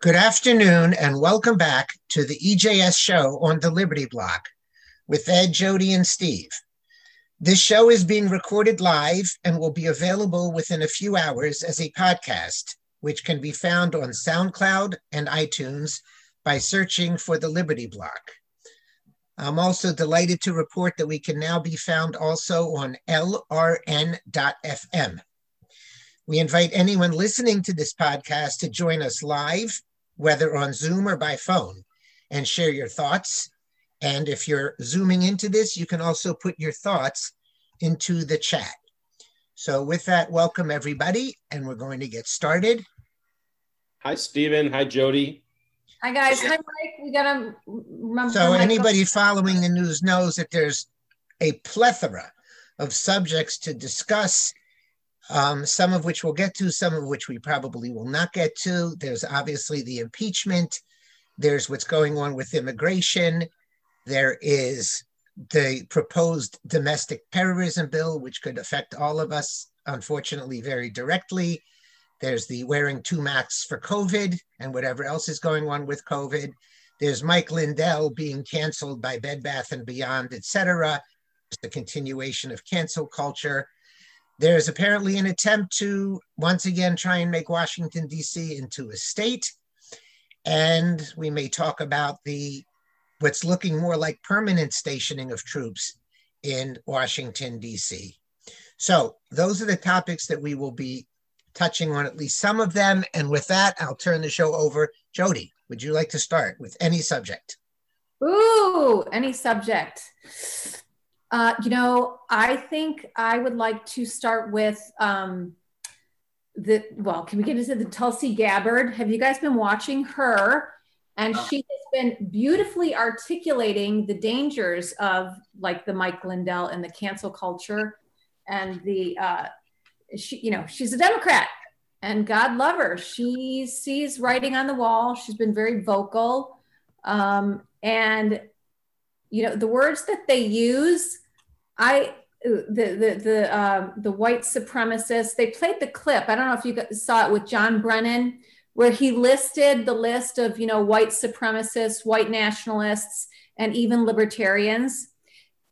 Good afternoon and welcome back to the EJS show on the Liberty Block with Ed, Jodi, and Steve. This show is being recorded live and will be available within a few hours as a podcast, which can be found on SoundCloud and iTunes by searching for the Liberty Block. I'm also delighted to report that we can now be found also on lrn.fm. We invite anyone listening to this podcast to join us live whether on Zoom or by phone, and share your thoughts. And if you're zooming into this, you can also put your thoughts into the chat. So, with that, welcome everybody, and we're going to get started. Hi, Stephen. Hi, Jodi. Hi, guys. Hi, Mike. We got to remember. So, anybody following the news knows that there's a plethora of subjects to discuss um, some of which we'll get to, some of which we probably will not get to. There's obviously the impeachment, there's what's going on with immigration, there is the proposed domestic terrorism bill, which could affect all of us, unfortunately, very directly. There's the wearing two masks for COVID and whatever else is going on with COVID. There's Mike Lindell being canceled by Bed Bath and Beyond, et cetera. The continuation of cancel culture. There's apparently an attempt to once again try and make Washington, D.C. into a state. And we may talk about the what's looking more like permanent stationing of troops in Washington, D.C. So those are the topics that we will be touching on, at least some of them. And with that, I'll turn the show over. Jodi, would you like to start with any subject? Ooh, any subject. Uh, you know, I think I would like to start with um, the, well, can we get into the Tulsi Gabbard? Have you guys been watching her? And she has been beautifully articulating the dangers of like the Mike Lindell and the cancel culture and the, uh, she, you know, she's a Democrat and God love her. She sees writing on the wall. She's been very vocal. Um, and you know the words that they use i the the the um, the white supremacists they played the clip. I don't know if you saw it with john brennan where he listed the list of you know white supremacists white nationalists and even libertarians.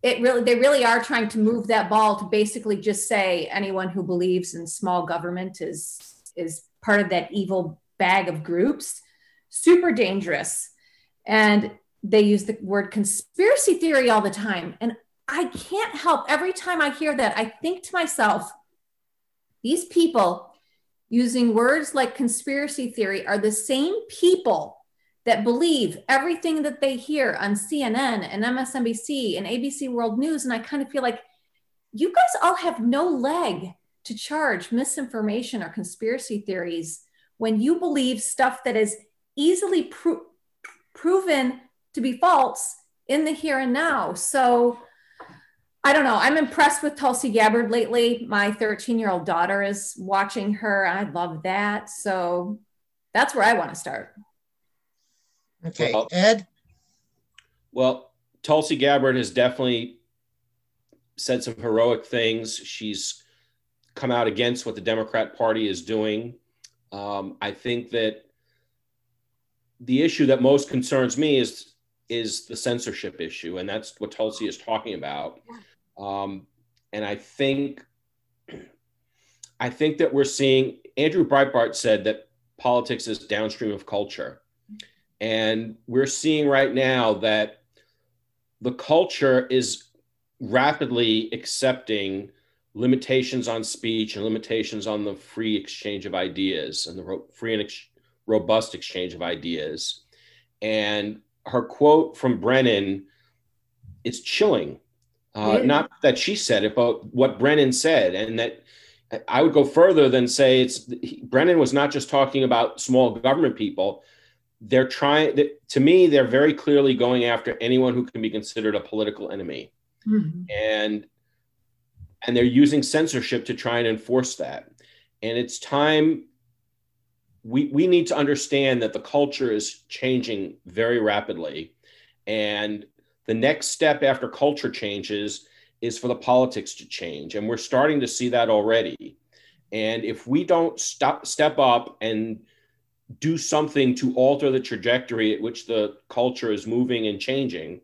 It really they really are trying to move that ball to basically just say anyone who believes in small government is is part of that evil bag of groups. Super dangerous. And they use the word conspiracy theory all the time. And I can't help every time I hear that, I think to myself, these people using words like conspiracy theory are the same people that believe everything that they hear on CNN and MSNBC and ABC World News. And I kind of feel like you guys all have no leg to charge misinformation or conspiracy theories when you believe stuff that is easily pro- proven to be false in the here and now. So I don't know. I'm impressed with Tulsi Gabbard lately. My 13 year old daughter is watching her. I love that. So that's where I want to start. Okay, well, Ed? Well, Tulsi Gabbard has definitely said some heroic things. She's come out against what the Democrat Party is doing. Um, I think that the issue that most concerns me is is the censorship issue, and that's what Tulsi is talking about. Um, and I think, I think that we're seeing. Andrew Breitbart said that politics is downstream of culture, and we're seeing right now that the culture is rapidly accepting limitations on speech and limitations on the free exchange of ideas and the free and ex- robust exchange of ideas. And her quote from Brennan is chilling. Uh, Not that she said it, but what Brennan said, and that I would go further than say it's he, Brennan was not just talking about small government people. They're trying to me. They're very clearly going after anyone who can be considered a political enemy, mm-hmm. and and they're using censorship to try and enforce that. And it's time we, we need to understand that the culture is changing very rapidly. And the next step after culture changes is for the politics to change. And we're starting to see that already. And if we don't stop, step up and do something to alter the trajectory at which the culture is moving and changing,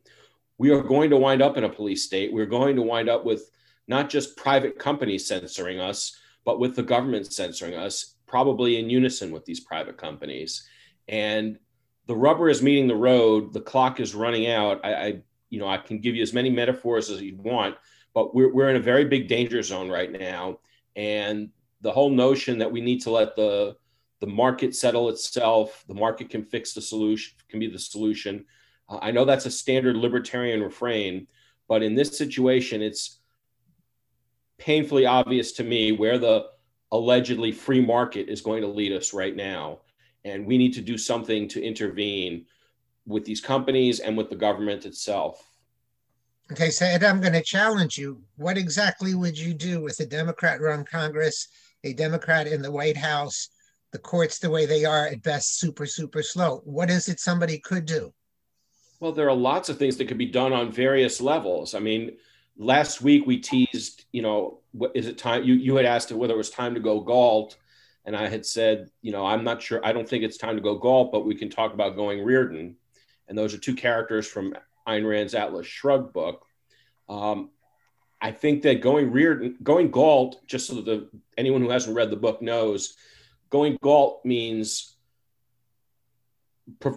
we are going to wind up in a police state. We're going to wind up with not just private companies censoring us, but with the government censoring us, probably in unison with these private companies. And the rubber is meeting the road. The clock is running out. I, I you know, I can give you as many metaphors as you want, but we're, we're in a very big danger zone right now. And the whole notion that we need to let the the market settle itself, the market can fix the solution, can be the solution. Uh, I know that's a standard libertarian refrain, but in this situation, it's painfully obvious to me where the allegedly free market is going to lead us right now. And we need to do something to intervene with these companies and with the government itself. Okay, so Ed, I'm going to challenge you. What exactly would you do with a Democrat run Congress, a Democrat in the White House, the courts the way they are, at best, super, super slow? What is it somebody could do? Well, there are lots of things that could be done on various levels. I mean, last week we teased, you know, what is it time? You, you had asked whether it was time to go Galt. And I had said, you know, I'm not sure. I don't think it's time to go Galt, but we can talk about going Rearden. And those are two characters from Ayn Rand's Atlas Shrugged book. Um, I think that going Rearden, going Galt, just so that the, anyone who hasn't read the book knows, going Galt means pr-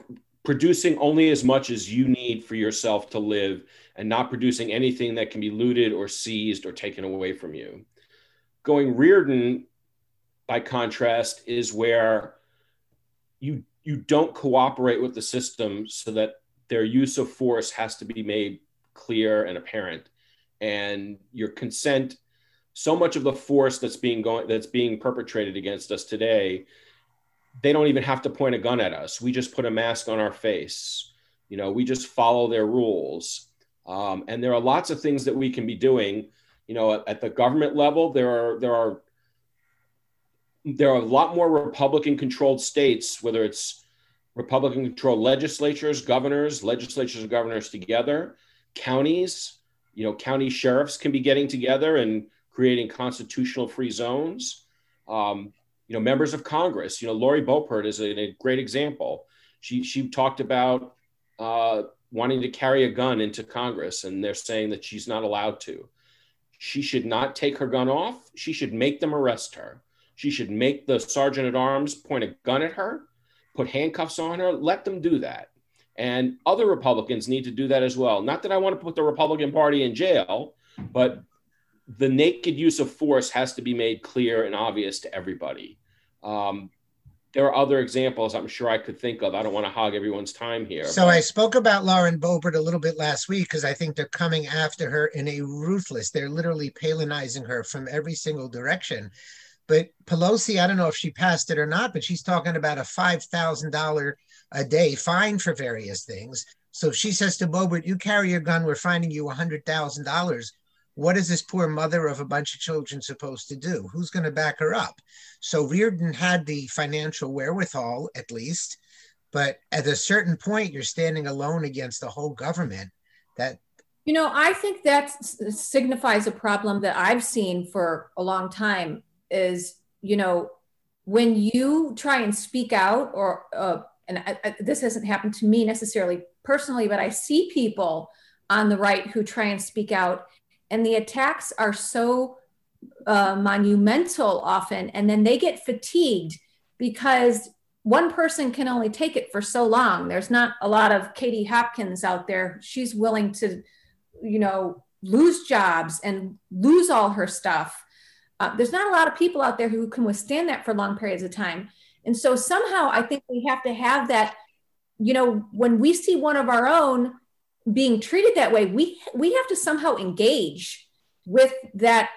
producing only as much as you need for yourself to live and not producing anything that can be looted or seized or taken away from you. Going Rearden, by contrast, is where you you don't cooperate with the system so that their use of force has to be made clear and apparent. And your consent so much of the force that's being going that's being perpetrated against us today they don't even have to point a gun at us. We just put a mask on our face. You know we just follow their rules. Um, and there are lots of things that we can be doing. You know at, at the government level there are there are there are a lot more republican controlled states whether it's republican controlled legislatures governors legislatures and governors together counties you know county sheriffs can be getting together and creating constitutional free zones. Um, you know members of congress you know lori boebert is a, a great example. She she talked about uh, wanting to carry a gun into congress and they're saying that she's not allowed to. She should not take her gun off. She should make them arrest her she should make the sergeant at arms point a gun at her put handcuffs on her let them do that and other republicans need to do that as well not that i want to put the republican party in jail but the naked use of force has to be made clear and obvious to everybody um, there are other examples I'm sure I could think of. I don't want to hog everyone's time here. So. I spoke about Lauren Boebert a little bit last week because I think they're coming after her in a ruthless. They're literally Palinizing her from every single direction. But Pelosi, I don't know if she passed it or not, but she's talking about a five thousand dollar a day fine for various things. So she says to Boebert, "You carry your gun, we're fining you a hundred thousand dollars." what is this poor mother of a bunch of children supposed to do? Who's going to back her up? So Rearden had the financial wherewithal, at least, but at a certain point, you're standing alone against the whole government. That you know, I think that signifies a problem that I've seen for a long time. Is you know, when you try and speak out, or uh, and I, I, this hasn't happened to me necessarily personally, but I see people on the right who try and speak out and the attacks are so uh, monumental often and then they get fatigued because one person can only take it for so long. There's not a lot of katie hopkins out there. She's willing to you know lose jobs and lose all her stuff uh, there's not a lot of people out there who can withstand that for long periods of time. And so somehow i think we have to have that you know when we see one of our own being treated that way we we have to somehow engage with that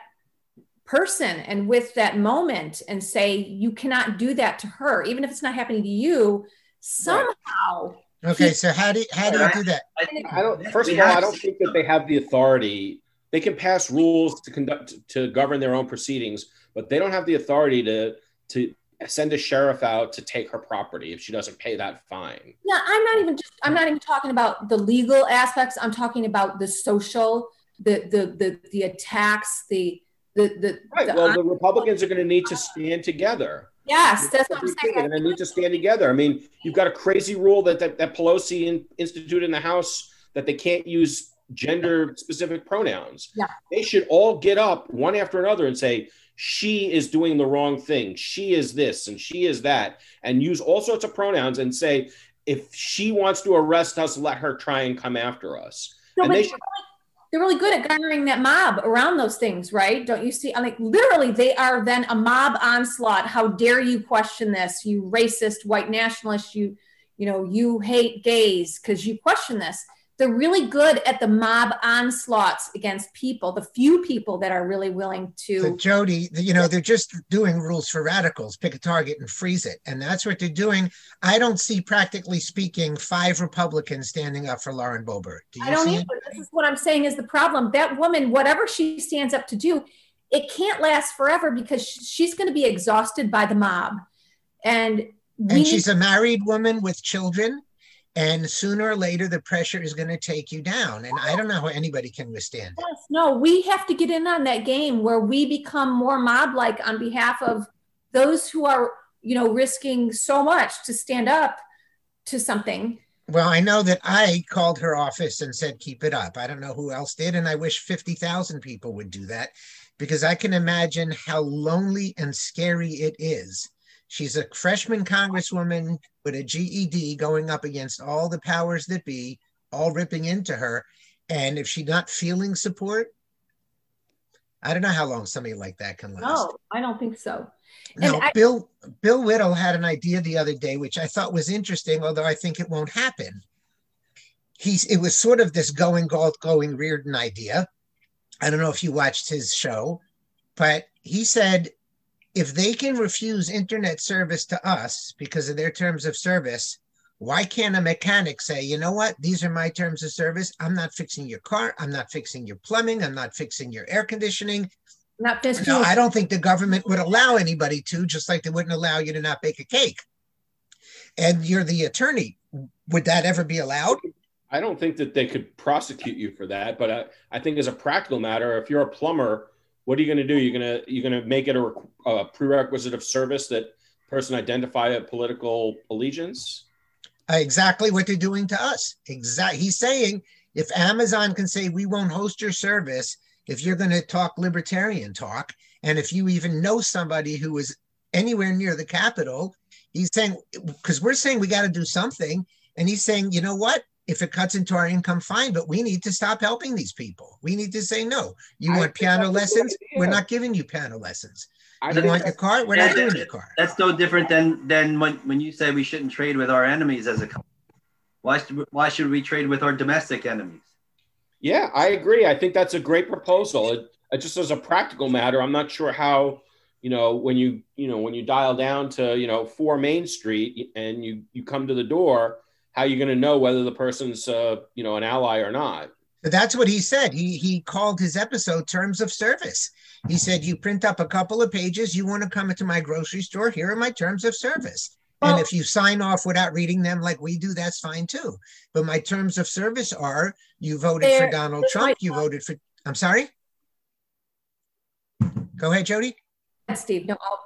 person and with that moment and say you cannot do that to her even if it's not happening to you. Somehow okay so how do you, how do you do that? I don't first of all i don't think that they have the authority they can pass rules to conduct to govern their own proceedings but they don't have the authority to to send a sheriff out to take her property if she doesn't pay that fine. Yeah, I'm not even just I'm not even talking about the legal aspects. I'm talking about the social, the the the the attacks, the the the Right. The, well, the Republicans are going to need to stand together. Yes, that's what I'm saying. And they need to stand together. I mean, you've got a crazy rule that that, that Pelosi in, instituted in the House that they can't use gender specific pronouns. Yeah. They should all get up one after another and say, she is doing the wrong thing. She is this and she is that, and use all sorts of pronouns and say, if she wants to arrest us, let her try and come after us. No, and they they're, should, really, they're really good at garnering that mob around those things, right? Don't you see? I mean, literally, they are then a mob onslaught. How dare you question this? You racist white nationalist. You, you know, you hate gays because you question this they're really good at the mob onslaughts against people, the few people that are really willing to. Jodi, you know, they're just doing rules for radicals pick a target and freeze it. And that's what they're doing. I don't see, practically speaking, five Republicans standing up for Lauren Boebert. Do I don't either. This is what I'm saying is the problem. That woman, whatever she stands up to do, it can't last forever because she's going to be exhausted by the mob. And and she's a married woman with children and sooner or later the pressure is going to take you down. And i don't know how anybody can withstand it. Yes, no we have to get in on that game where we become more mob like on behalf of those who are you know risking so much to stand up to something. Well i know that i called her office and said keep it up. I don't know who else did and i wish 50,000 people would do that because i can imagine how lonely and scary it is She's a freshman congresswoman with a GED going up against all the powers that be, all ripping into her. And if she's not feeling support, I don't know how long somebody like that can last. No, I don't think so. Now, I, Bill Bill Whittle had an idea the other day, which I thought was interesting, although I think it won't happen. He's it was sort of this going Galt going Rearden idea. I don't know if you watched his show, but he said if they can refuse internet service to us because of their terms of service, why can't a mechanic say, you know what, these are my terms of service. I'm not fixing your car. I'm not fixing your plumbing. I'm not fixing your air conditioning. Not fixing. No, I don't think the government would allow anybody to, just like they wouldn't allow you to not bake a cake. And you're the attorney. Would that ever be allowed? I don't think that they could prosecute you for that, but I, I think as a practical matter, if you're a plumber what are you going to do? You're going to you're going to make it a, a, prerequisite of service that person identify a political allegiance. Exactly what they're doing to us. Exact. He's saying if Amazon can say we won't host your service if you're going to talk libertarian talk, and if you even know somebody who is anywhere near the Capitol, he's saying because we're saying we got to do something, and he's saying you know what if it cuts into our income, fine, but we need to stop helping these people. We need to say, no, you want piano lessons? We're not giving you piano lessons. I you want your car? We're not doing your car. That's no different than than when, when you say we shouldn't trade with our enemies as a country. Why, why should we trade with our domestic enemies? Yeah, I agree. I think that's a great proposal. It, it just as a practical matter, I'm not sure how, you know, when you, you know, when you dial down to, you know, four Main Street and you you come to the door, how are you going to know whether the person's uh, you know an ally or not? That's what he said. He he called his episode terms of service. He said you print up a couple of pages. You want to come into my grocery store? Here are my terms of service. Well, and if you sign off without reading them like we do that's fine too. But my terms of service are you voted for donald trump you voted for i'm sorry? Go ahead jodi. Steve. No I'll,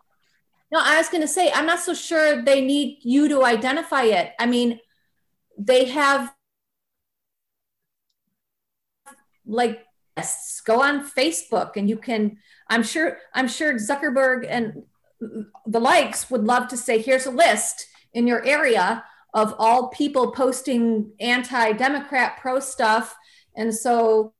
no i was going to say i'm not so sure they need you to identify it. I mean they have like go on Facebook and you can I'm sure I'm sure Zuckerberg and the likes would love to say here's a list in your area of all people posting anti-democrat pro stuff. And so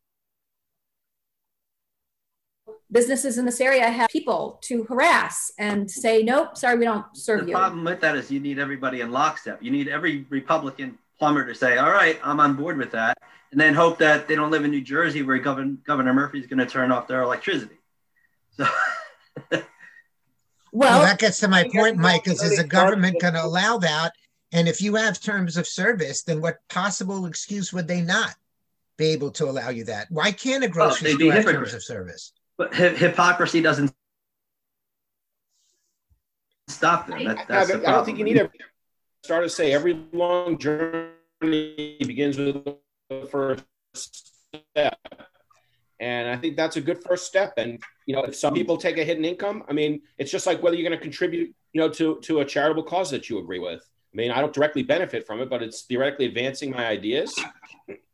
businesses in this area have people to harass and say nope sorry we don't serve the you. the problem with that is you need everybody in lockstep. You need every republican plumber to say, all right, I'm on board with that, and then hope that they don't live in New Jersey where Governor, Governor Murphy is going to turn off their electricity. So. well, well, that gets to my point, Mike, is, is the government going to allow that? And if you have terms of service, then what possible excuse would they not be able to allow you that? Why can't a grocery oh, store have terms of service? But hi- hypocrisy doesn't stop them. That, that's I, the I don't think you need a start to say every long journey begins with the first step. And I think that's a good first step. And, you know, if some people take a hidden income, I mean, it's just like whether you're going to contribute you know, to to a charitable cause that you agree with. I mean, I don't directly benefit from it, but it's theoretically advancing my ideas.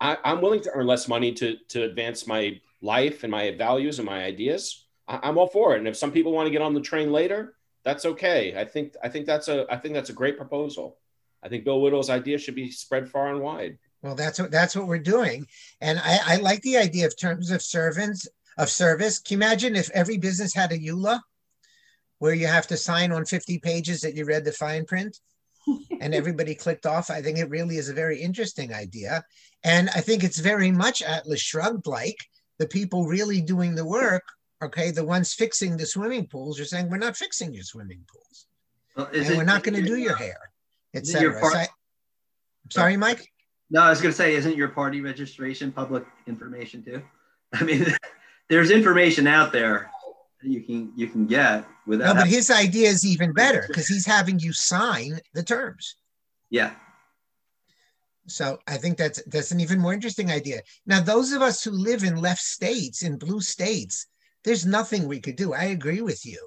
I, am willing to earn less money to to advance my life and my values and my ideas. I, am all for it. And if some people want to get on the train later, that's okay. I think I think that's a I think that's a great proposal. I think Bill Whittle's idea should be spread far and wide. Well, that's what that's what we're doing, and I, I like the idea of terms of servants of service. Can you imagine if every business had a EULA, where you have to sign on 50 pages that you read the fine print? and everybody clicked off. I think it really is a very interesting idea. And I think it's very much Atlas Shrugged like the people really doing the work, okay, the ones fixing the swimming pools are saying, we're not fixing your swimming pools. Well, and it, we're not going to do your hair, etc. So sorry, Mike? No, I was going to say, isn't your party registration public information too? I mean, there's information out there you can you can get without. No, but his idea is even better because he's having you sign the terms. Yeah. So I think that's that's an even more interesting idea. Now, those of us who live in left states, in blue states, there's nothing we could do. I agree with you.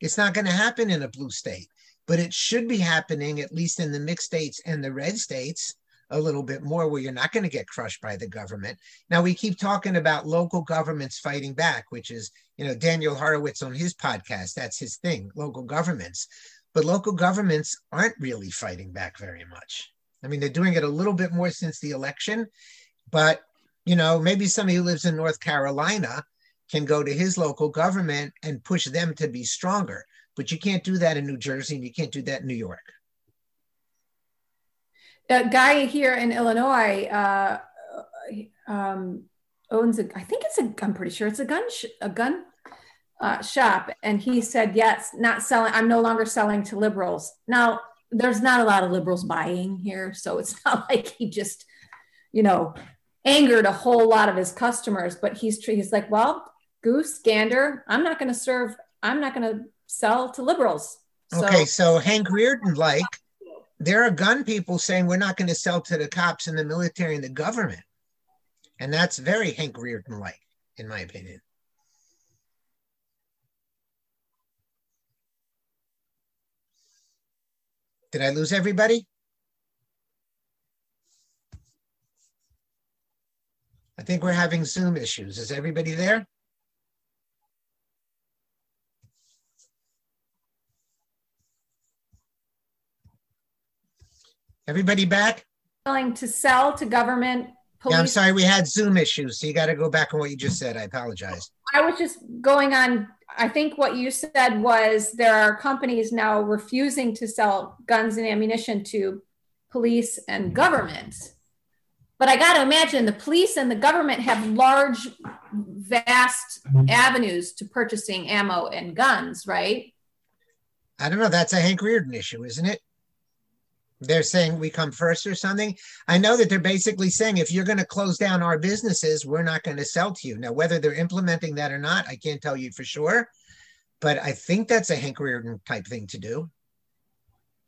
It's not going to happen in a blue state, but it should be happening at least in the mixed states and the red states a little bit more where you're not going to get crushed by the government. Now we keep talking about local governments fighting back, which is, you know, Daniel Horowitz on his podcast, that's his thing, local governments. But local governments aren't really fighting back very much. I mean, they're doing it a little bit more since the election, but you know, maybe somebody who lives in North Carolina can go to his local government and push them to be stronger. But you can't do that in New Jersey and you can't do that in New York a guy here in Illinois uh, um, owns a. I think it's a. I'm pretty sure it's a gun. Sh- a gun uh, shop, and he said, "Yes, not selling. I'm no longer selling to liberals." Now, there's not a lot of liberals buying here, so it's not like he just, you know, angered a whole lot of his customers. But he's he's like, "Well, goose gander. I'm not going to serve. I'm not going to sell to liberals." So, okay, so Hank Rearden, like there are gun people saying we're not going to sell to the cops and the military and the government. And that's very Hank Rearden like, in my opinion. Did I lose everybody? I think we're having Zoom issues. Is everybody there? Everybody back? Willing to sell to government. Police. Yeah, I'm sorry, we had Zoom issues, so you got to go back on what you just said. I apologize. I was just going on. I think what you said was there are companies now refusing to sell guns and ammunition to police and government. But I got to imagine the police and the government have large, vast avenues to purchasing ammo and guns, right? I don't know. That's a Hank Rearden issue, isn't it? They're saying we come first or something. I know that they're basically saying if you're going to close down our businesses, we're not going to sell to you. Now, whether they're implementing that or not, I can't tell you for sure. But I think that's a Hank Rearden type thing to do.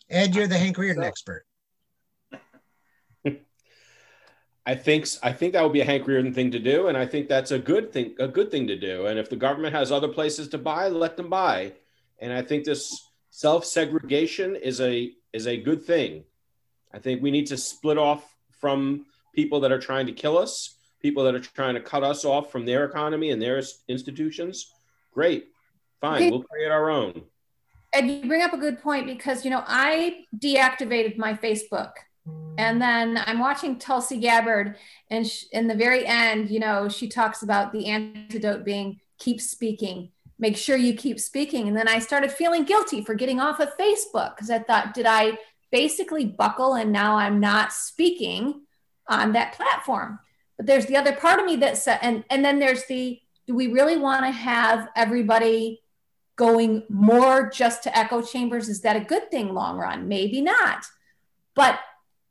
Ed, you're the Hank Rearden expert. I think I think that would be a Hank Rearden thing to do, and I think that's a good thing a good thing to do. And if the government has other places to buy, let them buy. And I think this self segregation is a is a good thing. I think we need to split off from people that are trying to kill us, people that are trying to cut us off from their economy and their institutions. Great, fine, okay. we'll create our own. And you bring up a good point because you know I deactivated my Facebook, and then I'm watching Tulsi Gabbard, and sh- in the very end, you know, she talks about the antidote being keep speaking make sure you keep speaking. And then I started feeling guilty for getting off of Facebook because I thought, did I basically buckle and now I'm not speaking on that platform? But there's the other part of me that said, and, and then there's the, do we really want to have everybody going more just to echo chambers? Is that a good thing long run? Maybe not. But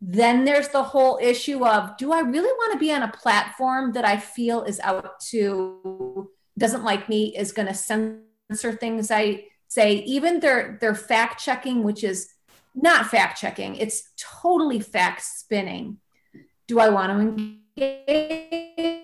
then there's the whole issue of do I really want to be on a platform that I feel is out to doesn't like me is going to censor things I say. Even their their fact checking, which is not fact checking, it's totally fact spinning. Do I want to engage?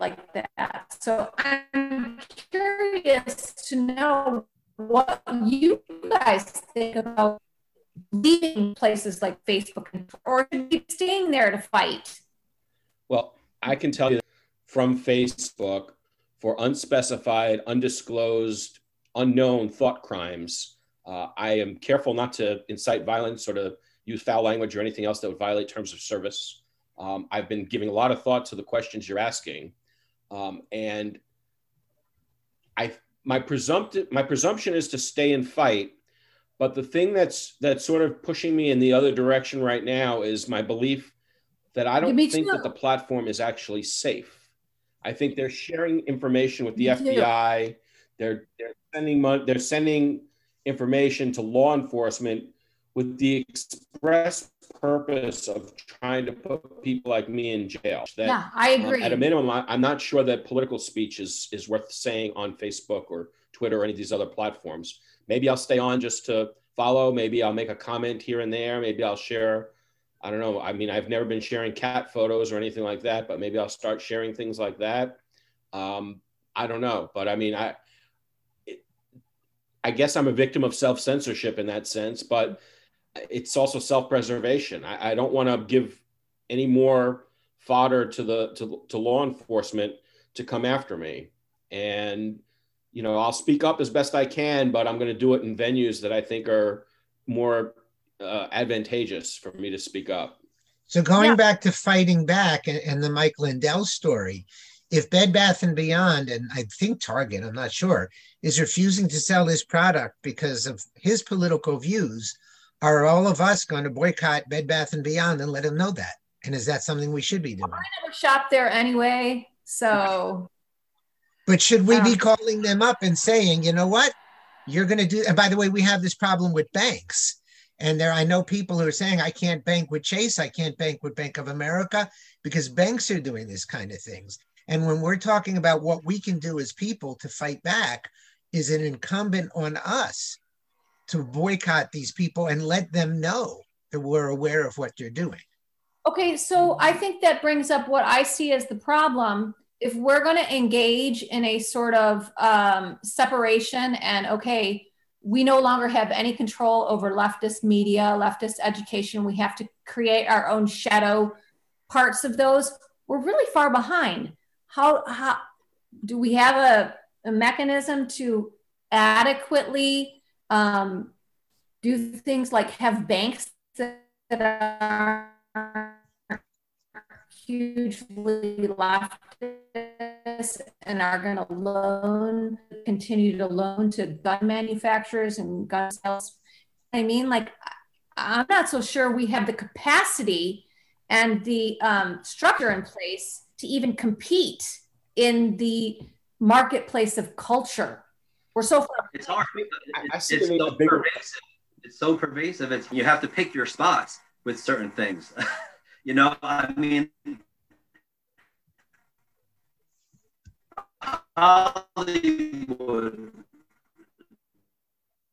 like that. So I'm curious to know what you guys think about leaving places like Facebook or staying there to fight. Well, I can tell you from Facebook for unspecified, undisclosed, unknown thought crimes. Uh, I am careful not to incite violence or to use foul language or anything else that would violate terms of service. Um, I've been giving a lot of thought to the questions you're asking, um, and I my presumptive my presumption is to stay and fight. But the thing that's that's sort of pushing me in the other direction right now is my belief that I don't think too. that the platform is actually safe. I think they're sharing information with the me FBI. Too. They're they're sending money. They're sending information to law enforcement with the express purpose of trying to put people like me in jail. That, yeah, I um, agree. Um, at a minimum, I, am not sure that political speech is is worth saying on Facebook or Twitter or any of these other platforms. Maybe I'll stay on just to follow. Maybe I'll make a comment here and there. Maybe I'll share. I don't know. I mean, I've never been sharing cat photos or anything like that, but maybe I'll start sharing things like that. Um, I don't know, but I mean, I, it, I guess I'm a victim of self censorship in that sense, but it's also self-preservation. I, I don't want to give any more fodder to the to, to law enforcement to come after me. And you know, I'll speak up as best I can, but I'm going to do it in venues that I think are more uh, advantageous for me to speak up. So going yeah. back to fighting back and, and, the Mike Lindell story, if Bed Bath and Beyond and I think Target, I'm not sure, is refusing to sell his product because of his political views, are all of us going to boycott Bed Bath and Beyond and let them know that? And is that something we should be doing? I never shop there anyway, so. But should we be calling them up and saying, you know what, you're going to do? And by the way, we have this problem with banks. And there, I know people who are saying, I can't bank with Chase, I can't bank with Bank of America because banks are doing this kind of things. And when we're talking about what we can do as people to fight back, is it incumbent on us to boycott these people and let them know that we're aware of what they're doing. Okay, so I think that brings up what I see as the problem. If we're going to engage in a sort of um, separation and, okay, we no longer have any control over leftist media, leftist education, we have to create our own shadow parts of those, we're really far behind. How, how do we have a, a mechanism to adequately um, do things like have banks that are hugely leftist and are going to loan, continue to loan to gun manufacturers and gun sales. I mean, like, I'm not so sure we have the capacity and the um, structure in place to even compete in the marketplace of culture we're so far. It's hard. It's, it's so pervasive. It's so pervasive. It's you have to pick your spots with certain things. you know, I mean, Hollywood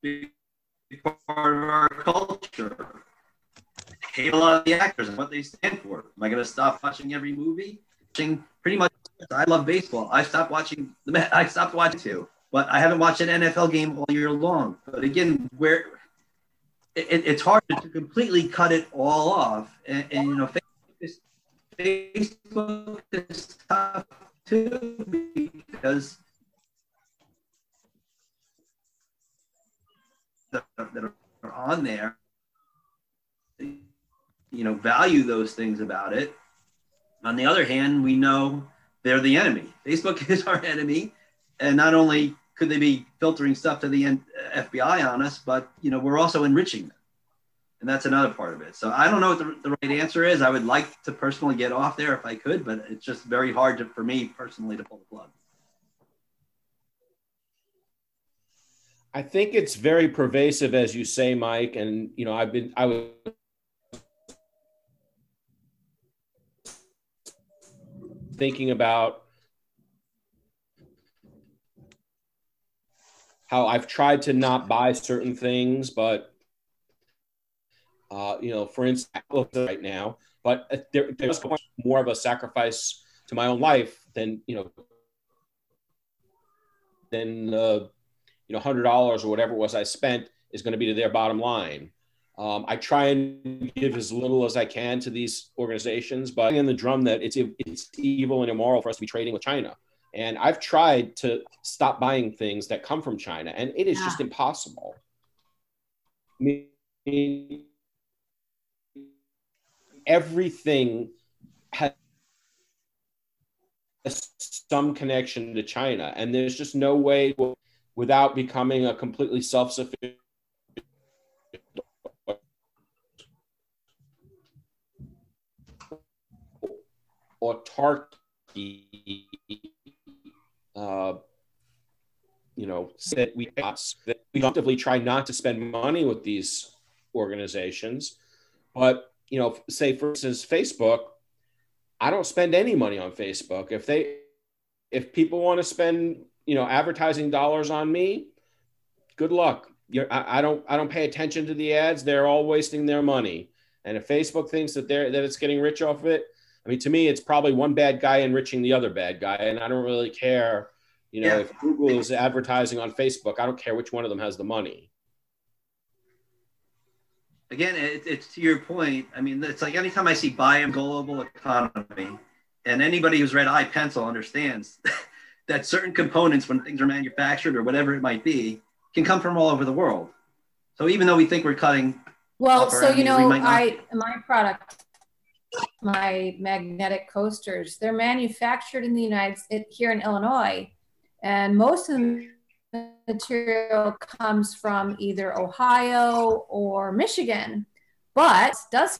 be part of our culture. I hate a lot of the actors and what they stand for. Am I going to stop watching every movie? Pretty much. I love baseball. I stopped watching the. I stopped watching too but I haven't watched an NFL game all year long. But again, where it, it's hard to completely cut it all off, and, and you know, Facebook is tough too because that are on there, you know, value those things about it. On the other hand, we know they're the enemy. Facebook is our enemy and not only could they be filtering stuff to the FBI on us, but you know we're also enriching them, and that's another part of it. So I don't know what the, the right answer is. I would like to personally get off there if I could, but it's just very hard to, for me personally to pull the plug. I think it's very pervasive, as you say, Mike. And you know, I've been I was thinking about how I've tried to not buy certain things, but uh, you know, for instance, right now, but there, there's more of a sacrifice to my own life than you know than the you know hundred dollars or whatever it was I spent is going to be to their bottom line. Um, I try and give as little as I can to these organizations, but in the drum that it's it's evil and immoral for us to be trading with China. And I've tried to stop buying things that come from China, and it is yeah. just impossible. I mean, everything has some connection to China, and there's just no way without becoming a completely self-sufficient autarky, uh, you know, that we that we actively try not to spend money with these organizations, but you know, say for instance, Facebook, I don't spend any money on Facebook. If they, if people want to spend, you know, advertising dollars on me, good luck. You're, I, I don't, I don't pay attention to the ads. They're all wasting their money. And if Facebook thinks that they're that it's getting rich off of it, I mean, to me, it's probably one bad guy enriching the other bad guy, and I don't really care. You know, yeah. if Google is advertising on Facebook, I don't care which one of them has the money again, it, it's to your point. I mean, it's like anytime I see buy a global economy, and anybody who's read I Pencil understands that certain components, when things are manufactured or whatever it might be, can come from all over the world. So even though we think we're cutting, well, so you know, I my product, my magnetic coasters, they're manufactured in the United States here in Illinois, and most of them material comes from either Ohio or Michigan, but does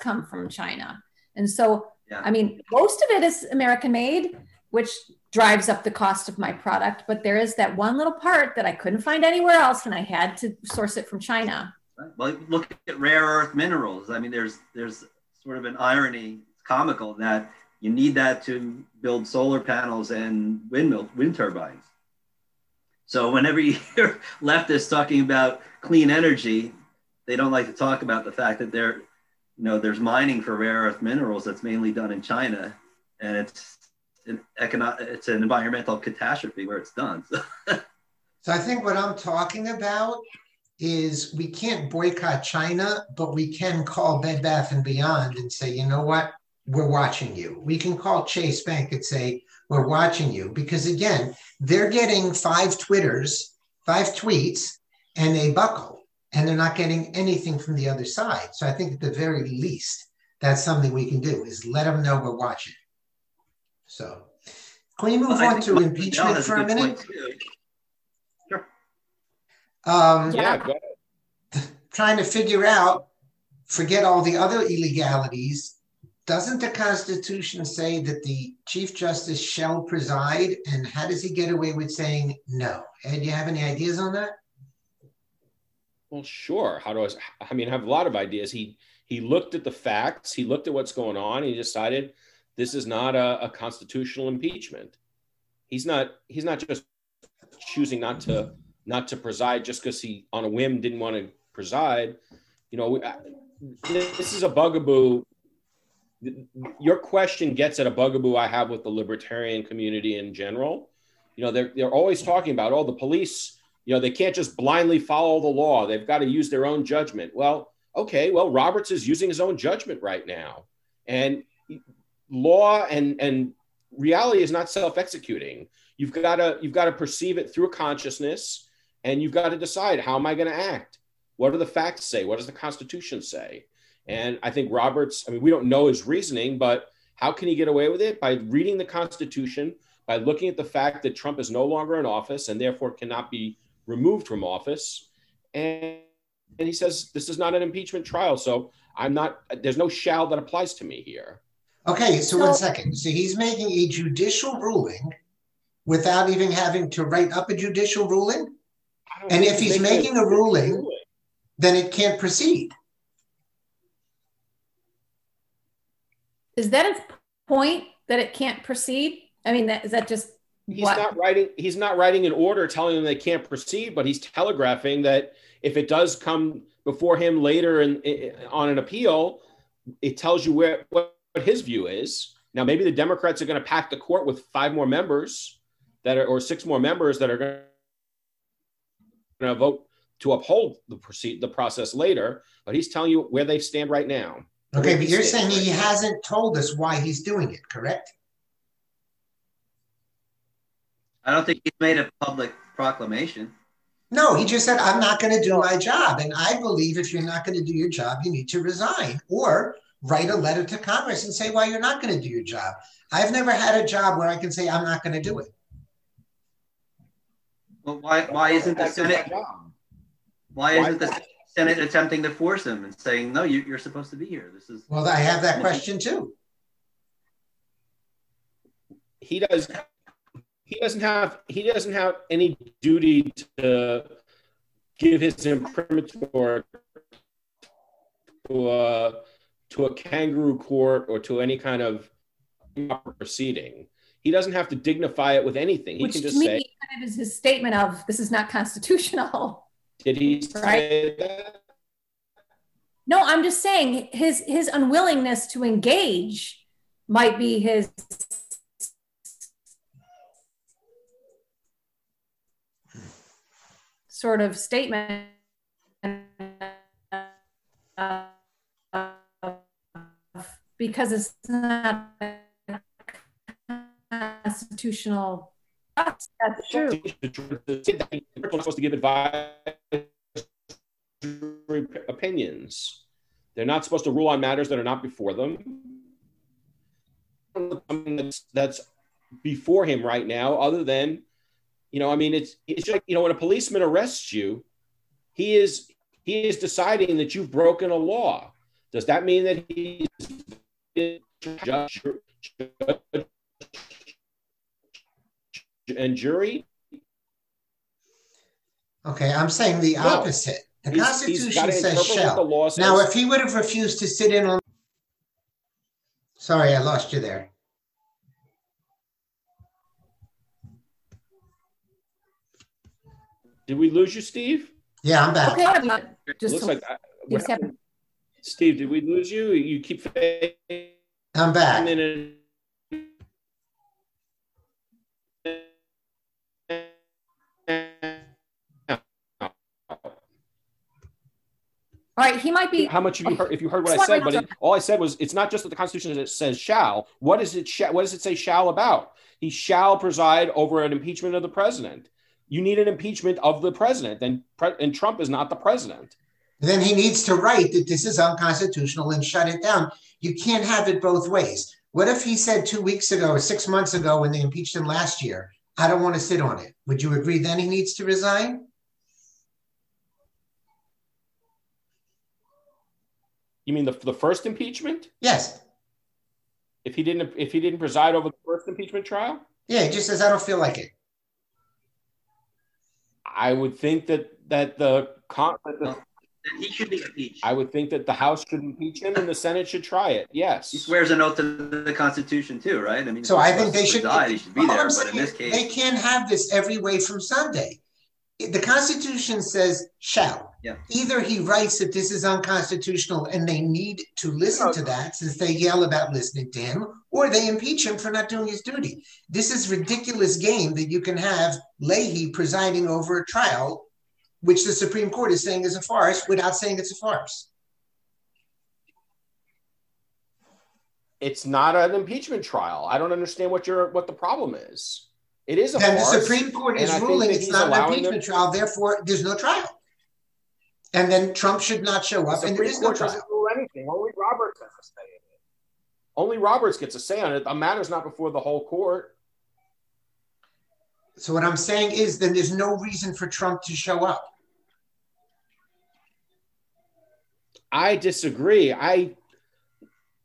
come from China. And so, yeah. I mean, most of it is American made, which drives up the cost of my product. But there is that one little part that I couldn't find anywhere else, and I had to source it from China. Well, look at rare earth minerals. I mean, there's there's sort of an irony, it's comical that you need that to build solar panels and windmill wind turbines. So whenever you hear leftists talking about clean energy, they don't like to talk about the fact that there, you know, there's mining for rare earth minerals that's mainly done in China, and it's an economic, it's an environmental catastrophe where it's done. So. so I think what I'm talking about is we can't boycott China, but we can call Bed Bath and Beyond and say, you know what, we're watching you. We can call Chase Bank and say, we're watching you because again, they're getting five Twitters, five tweets, and a buckle, and they're not getting anything from the other side. So I think at the very least, that's something we can do is let them know we're watching. So can we move well, on to impeachment for a minute? Sure. Um, yeah, trying to figure out, forget all the other illegalities doesn't the Constitution say that the Chief Justice shall preside? And how does he get away with saying no? Ed, do you have any ideas on that? Well, sure. How do I? I mean, I have a lot of ideas. He he looked at the facts. He looked at what's going on. He decided this is not a, a constitutional impeachment. He's not. He's not just choosing not to not to preside just because he on a whim didn't want to preside. You know, this is a bugaboo your question gets at a bugaboo I have with the libertarian community in general. You know, they're, they're always talking about, oh, the police, you know, they can't just blindly follow the law. They've got to use their own judgment. Well, okay, well, Roberts is using his own judgment right now. And law and, and reality is not self-executing. You've got to you've got to perceive it through a consciousness and you've got to decide how am I going to act? What do the facts say? What does the Constitution say? And I think Roberts, I mean, we don't know his reasoning, but how can he get away with it? By reading the Constitution, by looking at the fact that Trump is no longer in office and therefore cannot be removed from office. And, and he says, this is not an impeachment trial. So I'm not, there's no shall that applies to me here. Okay, so one second. So he's making a judicial ruling without even having to write up a judicial ruling? And if he's making a ruling, then it can't proceed. Is that a point that it can't proceed? I mean, that, is that just he's what? not writing he's not writing an order telling them they can't proceed but he's telegraphing that if it does come before him later in, in, on an appeal it tells you where what his view is now maybe the democrats are going to pack the court with five more members that are, or six more members that are going to vote to uphold the proceed the process later. But he's telling you where they stand right now. Okay, but you're saying he hasn't told us why he's doing it, correct? I don't think he's made a public proclamation. No, he just said, I'm not going to do my job. And I believe if you're not going to do your job, you need to resign or write a letter to Congress and say why you're not going to do your job. I've never had a job where I can say I'm not going to do it. Well, why, why isn't the Senate, why isn't the Senate attempting to force him and saying, no, you, you're supposed to be here? This is. Well, I have that question too. He does he doesn't have he doesn't have any duty to give his imprimatur to a to a kangaroo court or to any kind of proceeding. He doesn't have to dignify it with anything. He Which can to just me say, kind of is his statement of this is not constitutional. "Did he say that?" No, I'm just saying his his unwillingness to engage might be his sort of statement because it's not constitutional. That's true. They're supposed to give advice, opinions. They're not supposed to rule on matters that are not before them. That's, that's before him right now, other than you know, I mean, it's it's like you know, when a policeman arrests you, he is he is deciding that you've broken a law. Does that mean that he's judge and jury? Okay, I'm saying the No. opposite. The He's- Constitution he's says shall. the law says. Now, if he would have refused to sit in on. Sorry, I lost you there. Did we lose you, Steve? Yeah, I'm back. Okay, I'm not just Looks to- like I, you what said- happened? Steve, did we lose you? You keep fading I'm back. All right. He might be. How much have you oh, heard? If you heard what I said, but it, all I said was it's not just that the Constitution that says shall. What is it? Sh- what does it say shall about? He shall preside over an impeachment of the president. You need an impeachment of the president, and pre- and Trump is not the president. Then he needs to write that this is unconstitutional and shut it down. You can't have it both ways. What if he said two weeks ago or six months ago when they impeached him last year, I don't want to sit on it? Would you agree then he needs to resign? You mean the, the first impeachment? Yes. If he didn't if he didn't preside over the first impeachment trial, Yeah, he just says, I don't feel like it. I would think that that the, con- that the Then he should be impeached. I would think that the House should impeach him and the Senate should try it. Yes. He swears an oath to the Constitution too, right? I mean, So I think they supposed to should. preside, He should be there, I'm but in saying this case, They can't have this every way from Sunday. The Constitution says shall. Yeah. Either he writes that this is unconstitutional and they need to listen to that since they yell about listening to him, or they impeach him for not doing his duty. This is ridiculous game that you can have Leahy presiding over a trial, which the Supreme Court is saying is a farce, without saying it's a farce. It's not an impeachment trial. I don't understand what your what the problem is. It is a Then the. Supreme Court is ruling it's not an impeachment them- trial, therefore there's no trial. And then Trump should not show The up, and there Supreme no Court trial. doesn't rule anything. Only Roberts has a say in it. Only Roberts gets a say on it. A matter's not before the whole court. So what I'm saying is, then there's no reason for Trump to show up. I disagree. I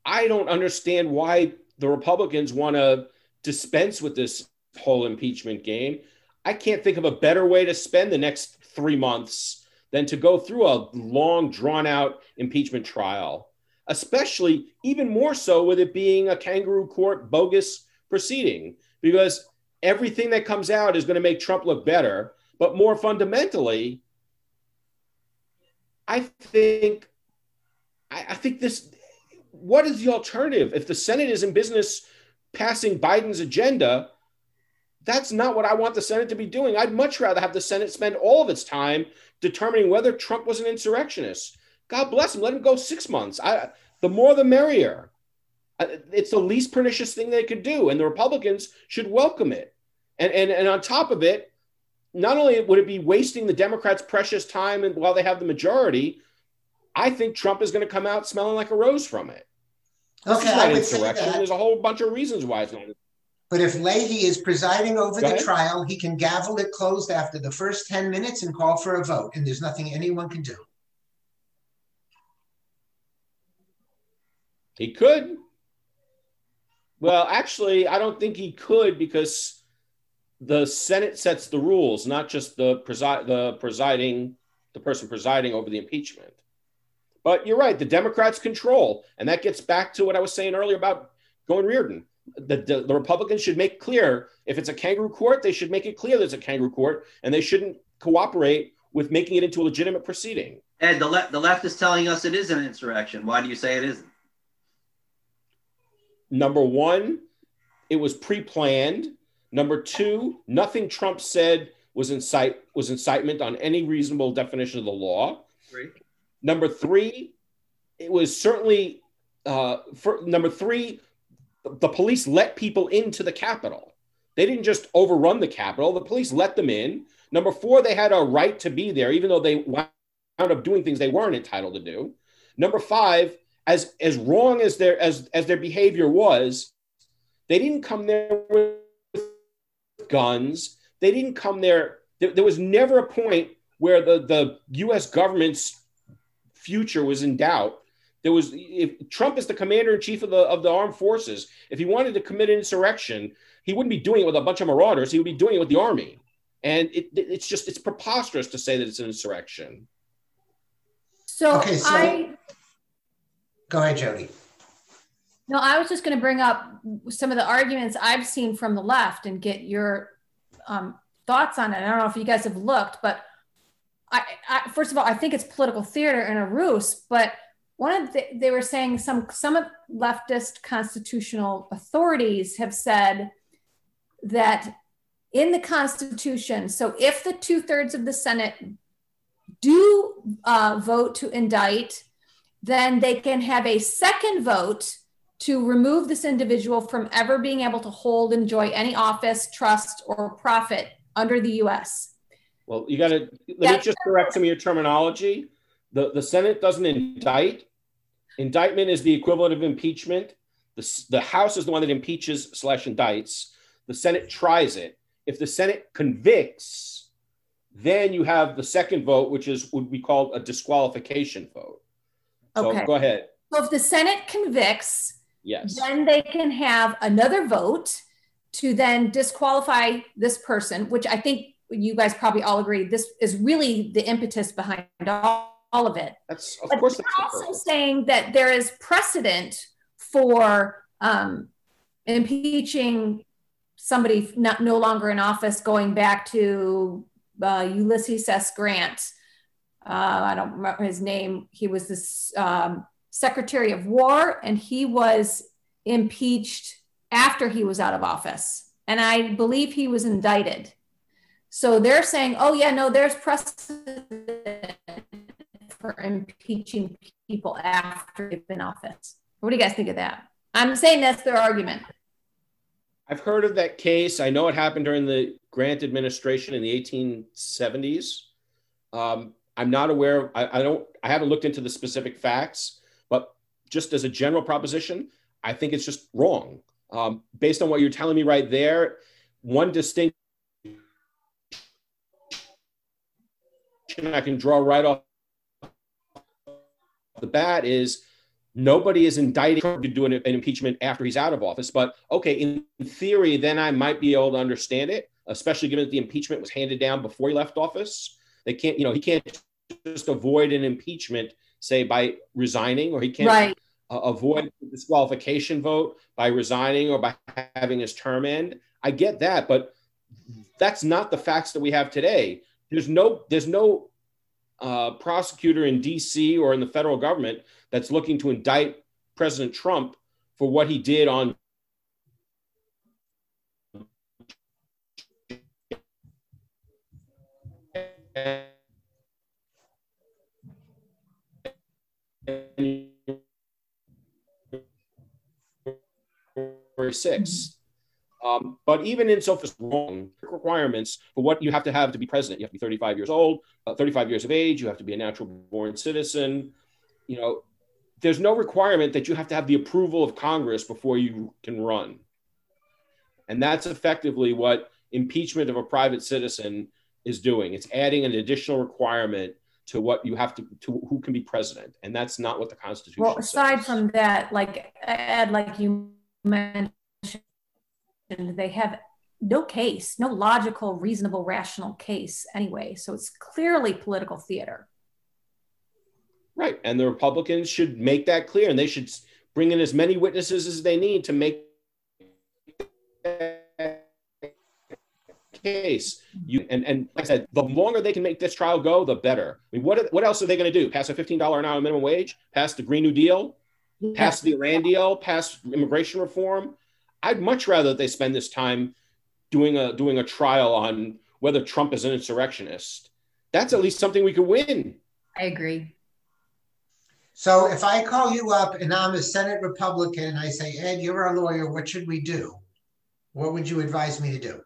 I don't understand why the Republicans want to dispense with this whole impeachment game. I can't think of a better way to spend the next three months than to go through a long, drawn out impeachment trial, especially even more so with it being a kangaroo court bogus proceeding, because everything that comes out is going to make Trump look better. But more fundamentally, I think I, I think this what is the alternative? If the Senate is in business passing Biden's agenda, That's not what I want the Senate to be doing. I'd much rather have the Senate spend all of its time determining whether Trump was an insurrectionist. God bless him. Let him go six months. I, the more the merrier. It's the least pernicious thing they could do, and the Republicans should welcome it. And, and, and on top of it, not only would it be wasting the Democrats' precious time and while they have the majority, I think Trump is going to come out smelling like a rose from it. This okay, is not insurrection. There's a whole bunch of reasons why it's not. But if Leahy is presiding over Go the ahead. trial, he can gavel it closed after the first 10 minutes and call for a vote, and there's nothing anyone can do. He could. Well, actually, I don't think he could because the Senate sets the rules, not just the preside the presiding the person presiding over the impeachment. But you're right, the Democrats control, and that gets back to what I was saying earlier about going Rearden. The, the, the Republicans should make clear if it's a kangaroo court, they should make it clear there's a kangaroo court, and they shouldn't cooperate with making it into a legitimate proceeding. Ed, the, le- the left is telling us it is an insurrection. Why do you say it isn't? Number one, it was pre-planned. Number two, nothing Trump said was incite was incitement on any reasonable definition of the law. Great. Number three, it was certainly uh, for number three, the police let people into the Capitol. They didn't just overrun the Capitol. The police let them in. Number four, they had a right to be there, even though they wound up doing things they weren't entitled to do. Number five, as as wrong as their as as their behavior was, they didn't come there with guns. They didn't come there. There, there was never a point where the the U.S. government's future was in doubt. There was if Trump is the commander in chief of the of the armed forces, if he wanted to commit an insurrection, he wouldn't be doing it with a bunch of marauders. He would be doing it with the army. And it, it's just it's preposterous to say that it's an insurrection. So, okay, so I Go ahead, Jodi. No, I was just going to bring up some of the arguments I've seen from the left and get your um, thoughts on it. I don't know if you guys have looked, but I, I, first of all, I think it's political theater and a ruse. But one of the, they were saying some some of leftist constitutional authorities have said that in the Constitution, so if the two thirds of the Senate do uh, vote to indict then they can have a second vote to remove this individual from ever being able to hold, enjoy any office, trust, or profit under the US. Well, you got to let That's me just correct some of your terminology. The, the Senate doesn't indict. Indictment is the equivalent of impeachment. The, the House is the one that impeaches slash indicts. The Senate tries it. If the Senate convicts, then you have the second vote, which is would be called a disqualification vote. So okay. go ahead. So if the Senate convicts, yes, then they can have another vote to then disqualify this person, which I think you guys probably all agree this is really the impetus behind all, all of it. That's of but course. They're also saying that there is precedent for um, impeaching somebody not no longer in office, going back to uh, Ulysses S. Grant uh, I don't remember his name. He was this um, Secretary of War, and he was impeached after he was out of office. And I believe he was indicted. So they're saying, oh, yeah, no, there's precedent for impeaching people after they've been office. What do you guys think of that? I'm saying that's their argument. I've heard of that case. I know it happened during the Grant administration in the 1870s. Um, I'm not aware. I, I don't. I haven't looked into the specific facts, but just as a general proposition, I think it's just wrong. Um, based on what you're telling me right there, one distinct I can draw right off the bat is nobody is indicting to do an, an, impeachment after he's out of office. But okay, in theory, then I might be able to understand it, especially given that the impeachment was handed down before he left office. They can't, you know, he can't just avoid an impeachment, say by resigning, or he can't right. uh, avoid the disqualification vote by resigning or by having his term end. I get that, but that's not the facts that we have today. There's no there's no uh, prosecutor in DC or in the federal government that's looking to indict President Trump for what he did on January 6th. Um, but even in so wrong requirements for what you have to have to be president, you have to be 35 years old, uh, 35 years of age, you have to be a natural born citizen. You know, there's no requirement that you have to have the approval of Congress before you can run. And that's effectively what impeachment of a private citizen is doing. It's adding an additional requirement to what you have to to who can be president, and that's not what the Constitution. Well, aside says. from that, like Ed, like you mentioned, they have no case, no logical, reasonable, rational case anyway. So it's clearly political theater. Right, and the Republicans should make that clear, and they should bring in as many witnesses as they need to make case. You and, and like I said, the longer they can make this trial go, the better. I mean, what what else are they going to do? Pass a fifteen dollar an hour minimum wage? Pass the Green New Deal? Pass the Iran deal? Pass immigration reform? I'd much rather they spend this time doing a doing a trial on whether Trump is an insurrectionist. That's at least something we could win. I agree. So if I call you up and I'm a Senate Republican, and I say, Ed, you're our lawyer. What should we do? What would you advise me to do?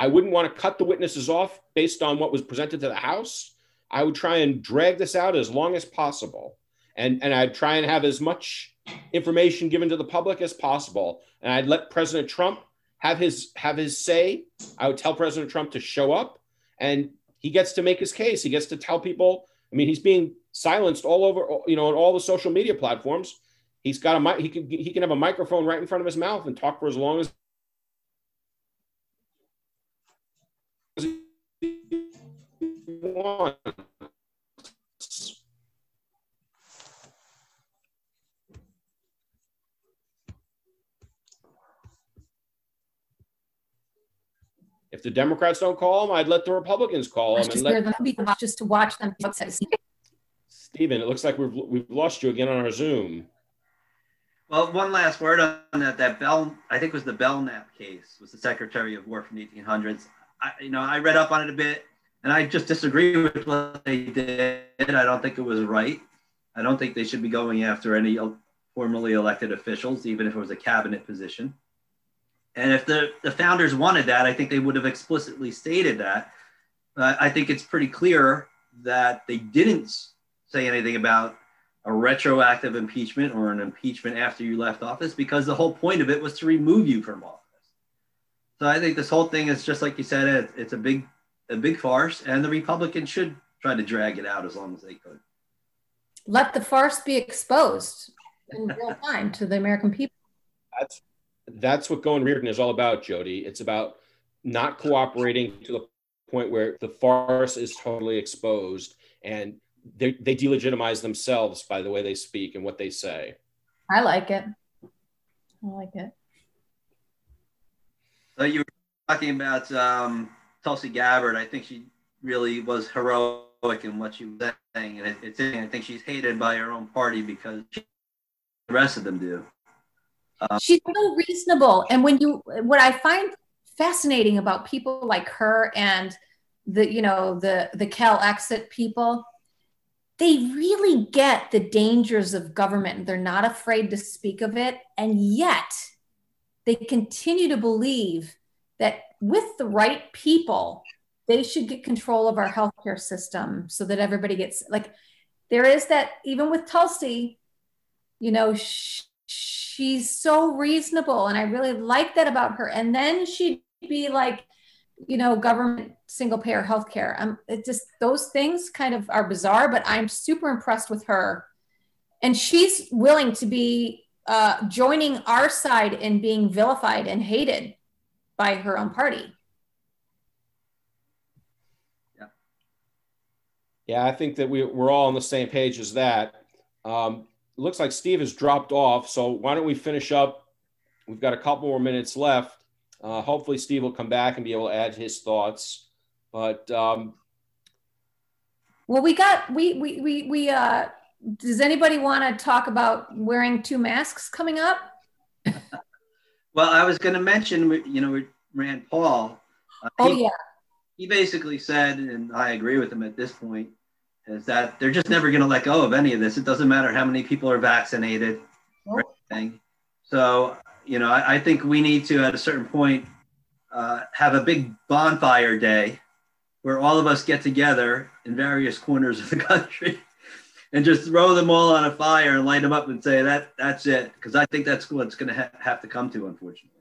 I wouldn't want to cut the witnesses off based on what was presented to the House. I would try and drag this out as long as possible. And, and I'd try and have as much information given to the public as possible. And I'd let President Trump have his have his say. I would tell President Trump to show up and he gets to make his case. He gets to tell people, I mean, he's being silenced all over, you know, on all the social media platforms. He's got a mic, he can he can have a microphone right in front of his mouth and talk for as long as wants. If the Democrats don't call him, I'd let the Republicans call him. Just, And let, them, just to watch them. Stephen, it looks like we've we've lost you again on our Zoom. Well, one last word on that. That Bell, I think, was the Belknap case. Was the Secretary of War from the 1800s. I, you know, I read up on it a bit, and I just disagree with what they did. I don't think it was right. I don't think they should be going after any formally elected officials, even if it was a cabinet position. And if the, the founders wanted that, I think they would have explicitly stated that. I think it's pretty clear that they didn't say anything about a retroactive impeachment or an impeachment after you left office because the whole point of it was to remove you from office. So I think this whole thing is just like you said, it's a big a big farce, and the Republicans should try to drag it out as long as they could. Let the farce be exposed in real time to the American people. That's that's what going Rearden is all about, Jodi. It's about not cooperating to the point where the farce is totally exposed and they, they delegitimize themselves by the way they speak and what they say. I like it. I like it. So you were talking about um, Tulsi Gabbard. I think she really was heroic in what she was saying, and it, it's I think she's hated by her own party because she, the rest of them do. Um, she's so reasonable, and when you what I find fascinating about people like her and the you know the the Cal exit people they really get the dangers of government they're not afraid to speak of it and yet they continue to believe that with the right people, they should get control of our healthcare system so that everybody gets like there is that even with Tulsi, you know, sh- she's so reasonable and I really like that about her. And then she'd be like, you know, government single payer healthcare. Um, it just those things kind of are bizarre, but I'm super impressed with her. And she's willing to be uh, joining our side in being vilified and hated by her own party. Yeah. Yeah, I think that we, we're all on the same page as that. Um, looks like Steve has dropped off. So why don't we finish up? We've got a couple more minutes left. Uh, hopefully, Steve will come back and be able to add his thoughts. But um, Well, we got we we we we uh does anybody want to talk about wearing two masks coming up? Well, I was going to mention, you know, Rand Paul. Uh, oh he, yeah. He basically said, and I agree with him at this point, is that they're just never going to let go of any of this. It doesn't matter how many people are vaccinated or anything. So, you know, I, I, think we need to, at a certain point, uh, have a big bonfire day where all of us get together in various corners of the country and just throw them all on a fire and light them up and say that that's it because i think that's what's going to ha- have to come to unfortunately.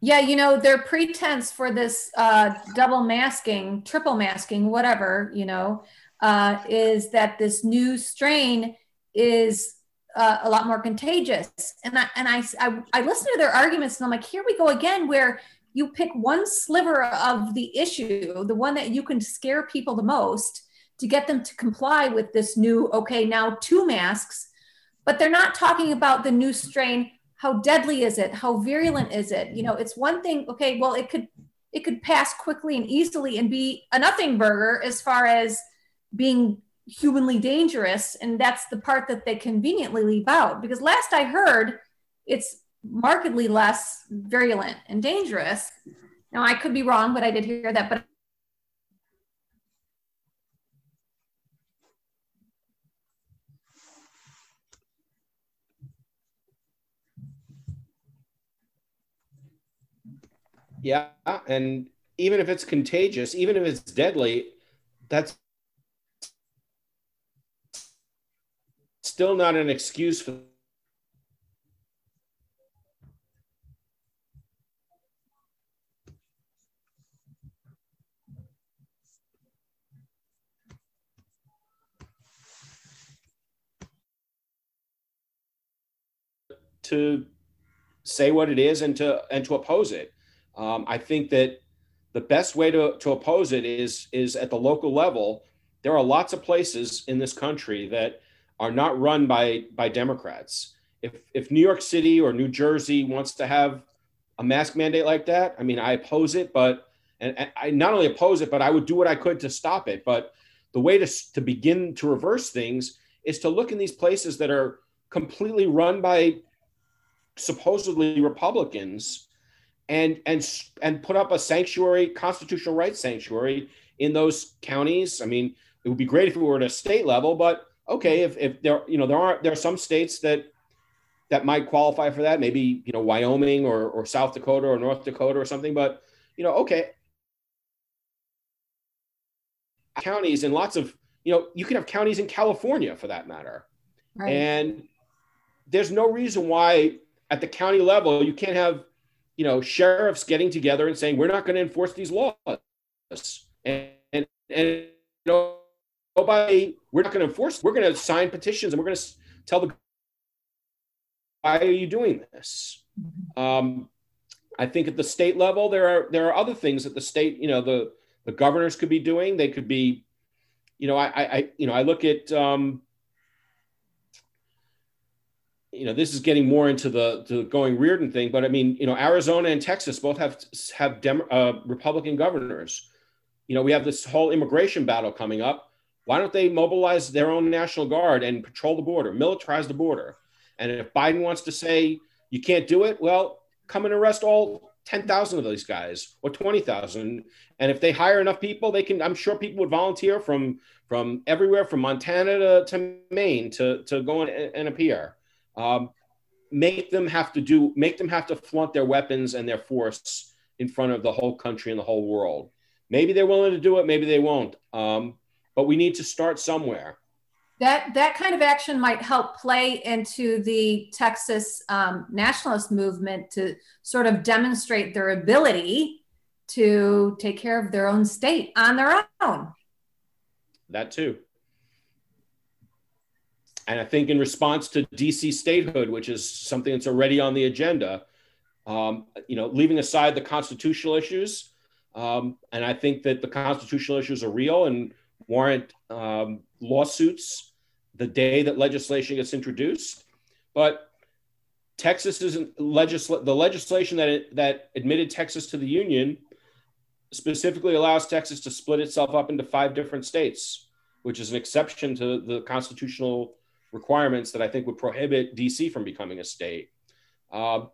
Yeah you know their pretense for this uh, double masking triple masking whatever you know uh, is that this new strain is uh, a lot more contagious. And I, and I, I i listen to their arguments and i'm like here we go again where you pick one sliver of the issue the one that you can scare people the most to get them to comply with this new, okay, now two masks, but they're not talking about the new strain. How deadly is it? How virulent is it? You know, it's one thing, okay, well, it could it could pass quickly and easily and be a nothing burger as far as being humanly dangerous. And that's the part that they conveniently leave out. Because last I heard, it's markedly less virulent and dangerous. Now I could be wrong, but I did hear that. But Yeah, and even if it's contagious, even if it's deadly, that's still not an excuse for to say what it is and to and to oppose it. Um, I think that the best way to, to oppose it is is at the local level. There are lots of places in this country that are not run by by Democrats. If if New York City or New Jersey wants to have a mask mandate like that, I mean, I oppose it, but and, and I not only oppose it, but I would do what I could to stop it. But the way to to begin to reverse things is to look in these places that are completely run by supposedly Republicans and and and put up a sanctuary, constitutional rights sanctuary in those counties. I mean, it would be great if we were at a state level, but okay, if, if there you know there are there are some states that that might qualify for that, maybe you know Wyoming or or South Dakota or North Dakota or something, but you know, okay, counties and lots of you know you can have counties in California for that matter, right. and there's no reason why at the county level you can't have you know, sheriffs getting together and saying, we're not going to enforce these laws. And, and, and you know, nobody, we're not going to enforce, we're going to sign petitions and we're going to tell the, why are you doing this? Um, I think at the state level, there are, there are other things that the state, you know, the, the governors could be doing. They could be, you know, I, I, you know, I look at, um, you know, this is getting more into the, the going Rearden thing, but I mean, you know, Arizona and Texas both have have Dem- uh, Republican governors. You know, we have this whole immigration battle coming up. Why don't they mobilize their own national guard and patrol the border, militarize the border? And if Biden wants to say you can't do it, well, come and arrest all 10,000 of these guys or 20,000. And if they hire enough people, they can, I'm sure people would volunteer from, from everywhere from Montana to, to Maine to, to go and, and appear um, make them have to do make them have to flaunt their weapons and their force in front of the whole country and the whole world. Maybe they're willing to do it maybe they won't. Um, but we need to start somewhere. That that kind of action might help play into the texas um, nationalist movement to sort of demonstrate their ability to take care of their own state on their own. That too and I think in response to DC statehood, which is something that's already on the agenda, um, you know, leaving aside the constitutional issues, um, and I think that the constitutional issues are real and warrant um, lawsuits the day that legislation gets introduced. But Texas isn't legisl- the legislation that it, that admitted Texas to the union specifically allows Texas to split itself up into five different states, which is an exception to the constitutional requirements that I think would prohibit DC from becoming a state. Uh,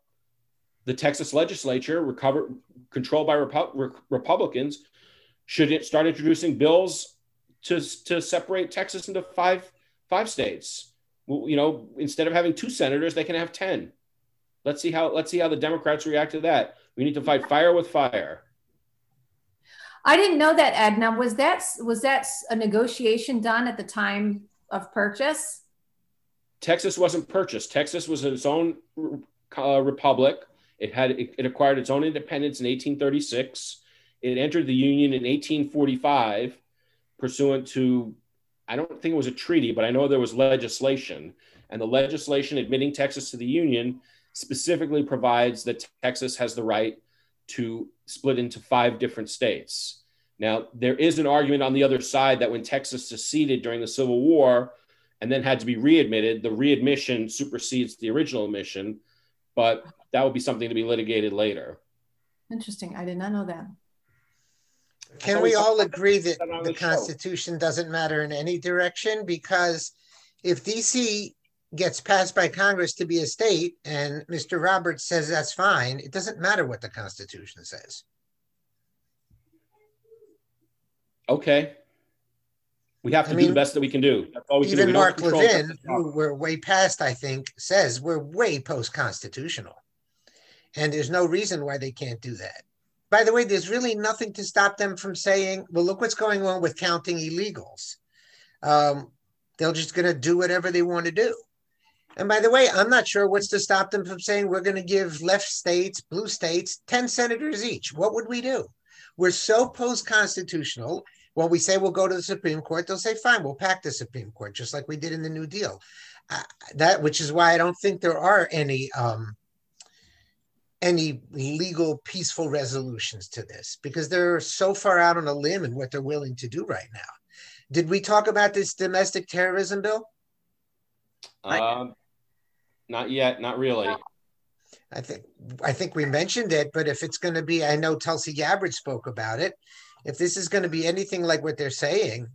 the Texas legislature, recover, controlled by Repu- Republicans, should start introducing bills to, to separate Texas into five five states. Well, you know, instead of having two senators, they can have ten. Let's see how let's see how the Democrats react to that. We need to fight fire with fire. I didn't know that, Edna. Was that was that a negotiation done at the time of purchase? Texas wasn't purchased. Texas was its own uh, republic. It had it, it acquired its own independence in 1836. It entered the Union in 1845, pursuant to I don't think it was a treaty, but I know there was legislation, and the legislation admitting Texas to the Union specifically provides that Texas has the right to split into five different states. Now, there is an argument on the other side that when Texas seceded during the Civil War and then had to be readmitted, the readmission supersedes the original admission, but that would be something to be litigated later. Interesting. I did not know that. Can we all agree that the Constitution doesn't matter in any direction? Because if DC gets passed by Congress to be a state, and Mr. Roberts says that's fine, it doesn't matter what the Constitution says. Okay. We have to I do the best that we can do. That's all We even can do. Mark Levin, who we're way past, I think, says we're way post constitutional. And there's no reason why they can't do that. By the way, there's really nothing to stop them from saying, well, look what's going on with counting illegals. Um, they're just going to do whatever they want to do. And by the way, I'm not sure what's to stop them from saying we're going to give left states, blue states, 10 senators each. What would we do? We're so post constitutional. When we say we'll go to the Supreme Court, they'll say, fine, we'll pack the Supreme Court, just like we did in the New Deal. Uh, that, which is why I don't think there are any um, any legal peaceful resolutions to this because they're so far out on a limb in what they're willing to do right now. Did we talk about this domestic terrorism bill? Um, not yet, not really. I think I think we mentioned it, but if it's going to be, I know Tulsi Gabbard spoke about it. If this is going to be anything like what they're saying,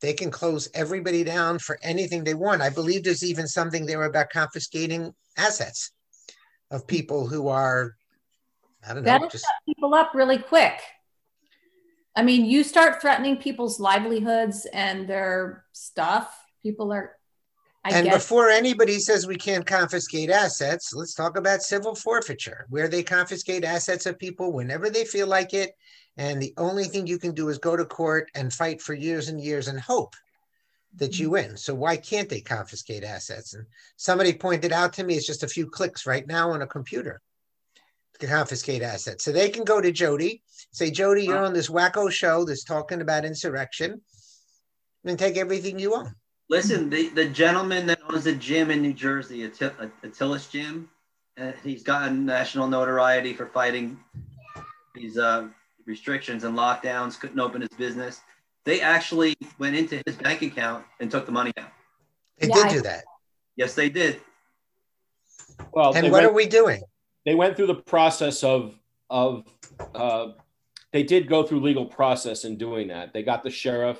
they can close everybody down for anything they want. I believe there's even something there about confiscating assets of people who are, I don't know, That'll just people up really quick. I mean, you start threatening people's livelihoods and their stuff, people are I and guess. before anybody says we can't confiscate assets, let's talk about civil forfeiture, where they confiscate assets of people whenever they feel like it. And the only thing you can do is go to court and fight for years and years and hope that you mm-hmm. win. So why can't they confiscate assets? And somebody pointed out to me it's just a few clicks right now on a computer to confiscate assets. So they can go to Jodi, say, Jodi, you're on this wacko show that's talking about insurrection, and take everything you own. Listen, the, the gentleman that owns a gym in New Jersey, Atilis Gym, uh, he's gotten national notoriety for fighting these uh, restrictions and lockdowns, couldn't open his business. They actually went into his bank account and took the money out. They yeah, did do that. Yes, they did. Well, and what went, are we doing? They went through the process of of uh, they did go through legal process in doing that. They got the sheriff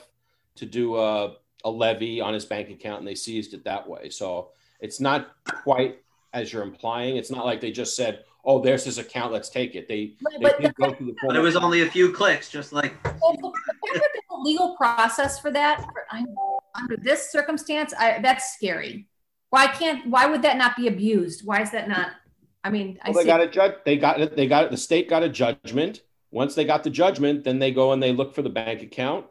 to do a a levy on his bank account and they seized it that way. So it's not quite as you're implying. It's not like they just said, "Oh, there's his account. Let's take it." They, but, they did go through the. But it was only a few clicks, just like. the legal process for that under this circumstance, I, that's scary. Why can't? Why would that not be abused? Why is that not? I mean, well, I they got a judge. They got it. They got it. The state got a judgment. Once they got the judgment, then they go and they look for the bank account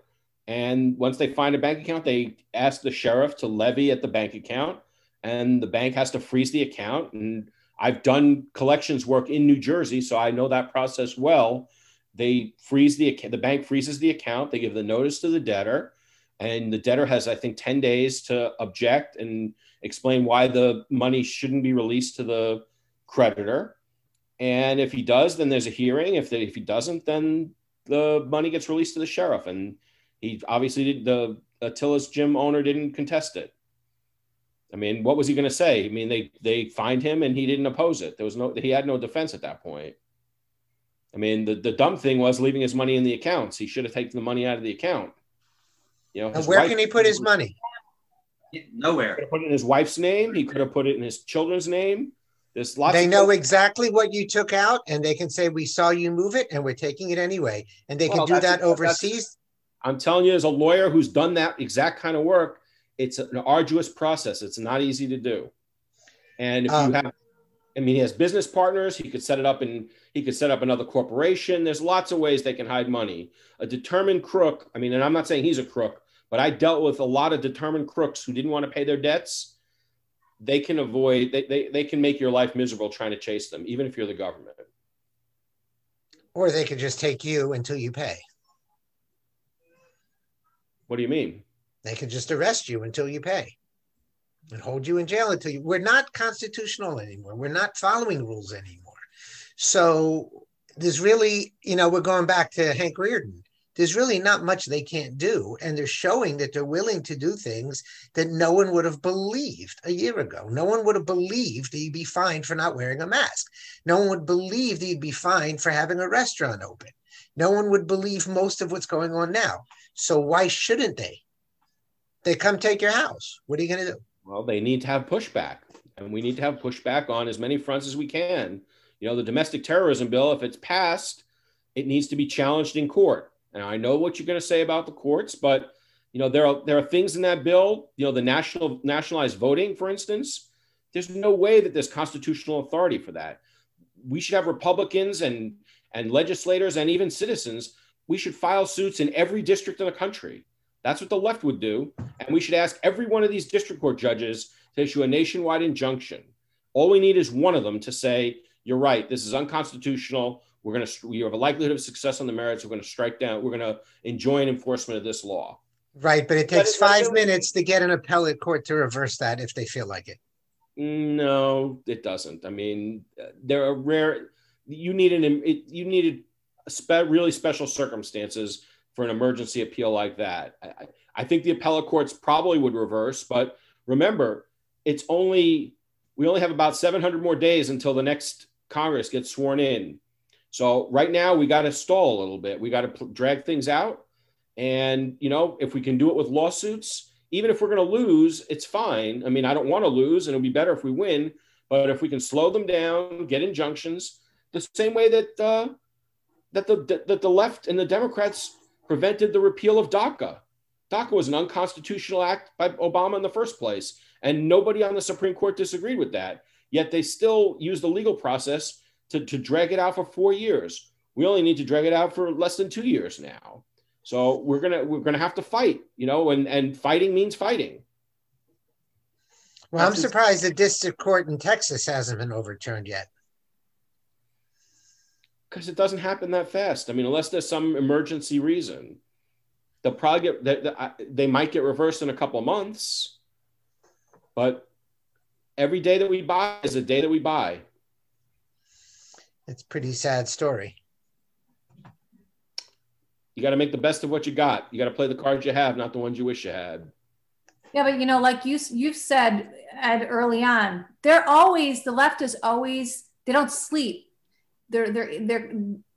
and once they find a bank account, they ask the sheriff to levy at the bank account, and the bank has to freeze the account. And I've done collections work in New Jersey, so I know that process well. They freeze the the bank freezes the account. They give the notice to the debtor, and the debtor has, I think, ten days to object and explain why the money shouldn't be released to the creditor. And if he does, then there's a hearing. If if he doesn't, then the money gets released to the sheriff and he obviously did, the Atilis gym owner didn't contest it. I mean, what was he going to say? I mean, they they fined him and he didn't oppose it. There was no he had no defense at that point. I mean, the, the dumb thing was leaving his money in the accounts. He should have taken the money out of the account. You know, And where can he put his money? Nowhere. Could have put it in his wife's name. He could have put it in his children's name. There's lots. They of know exactly what you took out and they can say, we saw you move it and we're taking it anyway. And they can do that that's- overseas. I'm telling you, as a lawyer who's done that exact kind of work, it's an arduous process. It's not easy to do. And if Um, you have, I mean, he has business partners. He could set it up and he could set up another corporation. There's lots of ways they can hide money. A determined crook. I mean, and I'm not saying he's a crook, but I dealt with a lot of determined crooks who didn't want to pay their debts. They can avoid. They, they, they can make your life miserable trying to chase them, even if you're the government. Or they could just take you until you pay. What do you mean? They can just arrest you until you pay and hold you in jail until you. We're not constitutional anymore. We're not following rules anymore. So there's really, you know, we're going back to Hank Rearden. There's really not much they can't do. And they're showing that they're willing to do things that no one would have believed a year ago. No one would have believed that you'd be fined for not wearing a mask. No one would believe that you'd be fined for having a restaurant open. No one would believe most of what's going on now. So why shouldn't they? They come take your house. What are you going to do? Well, they need to have pushback, and we need to have pushback on as many fronts as we can. You know, the domestic terrorism bill, if it's passed, it needs to be challenged in court. And I know what you're going to say about the courts, but you know, there are there are things in that bill. You know, the national nationalized voting, for instance. There's no way that there's constitutional authority for that. We should have Republicans and and legislators and even citizens. We should file suits in every district in the country. That's what the left would do. And we should ask every one of these district court judges to issue a nationwide injunction. All we need is one of them to say, you're right, this is unconstitutional. We're going to, we have a likelihood of success on the merits. We're going to strike down, we're going to enjoin enforcement of this law. Right, but it takes what five minutes to get an appellate court to reverse that if they feel like it. No, it doesn't. I mean, there are rare, you need an, it, you needed a spe- really special circumstances for an emergency appeal like that. I, I- think the appellate courts probably would reverse, but remember, it's only, we only have about 700 more days until the next Congress gets sworn in. So right now we got to stall a little bit. We got to drag things out. And, you know, if we can do it with lawsuits, even if we're going to lose, it's fine. I mean, I don't want to lose and it'll be better if we win. But if we can slow them down, get injunctions, the same way that, uh, that the, that the left and the Democrats prevented the repeal of DACA. DACA was an unconstitutional act by Obama in the first place, and nobody on the Supreme Court disagreed with that. Yet they still used the legal process to, to drag it out for four years. We only need to drag it out for less than two years now. So we're gonna we're gonna have to fight, you know, and and fighting means fighting. Well, I'm surprised the district court in Texas hasn't been overturned yet. Because it doesn't happen that fast. I mean, unless there's some emergency reason, they'll probably get they, they- they might get reversed in a couple of months. But every day that we buy is a day that we buy. It's a pretty sad story. You got to make the best of what you got. You got to play the cards you have, not the ones you wish you had. Yeah, but you know, like you you've said Ed early on, they're always the left is always they don't sleep. They're they're they're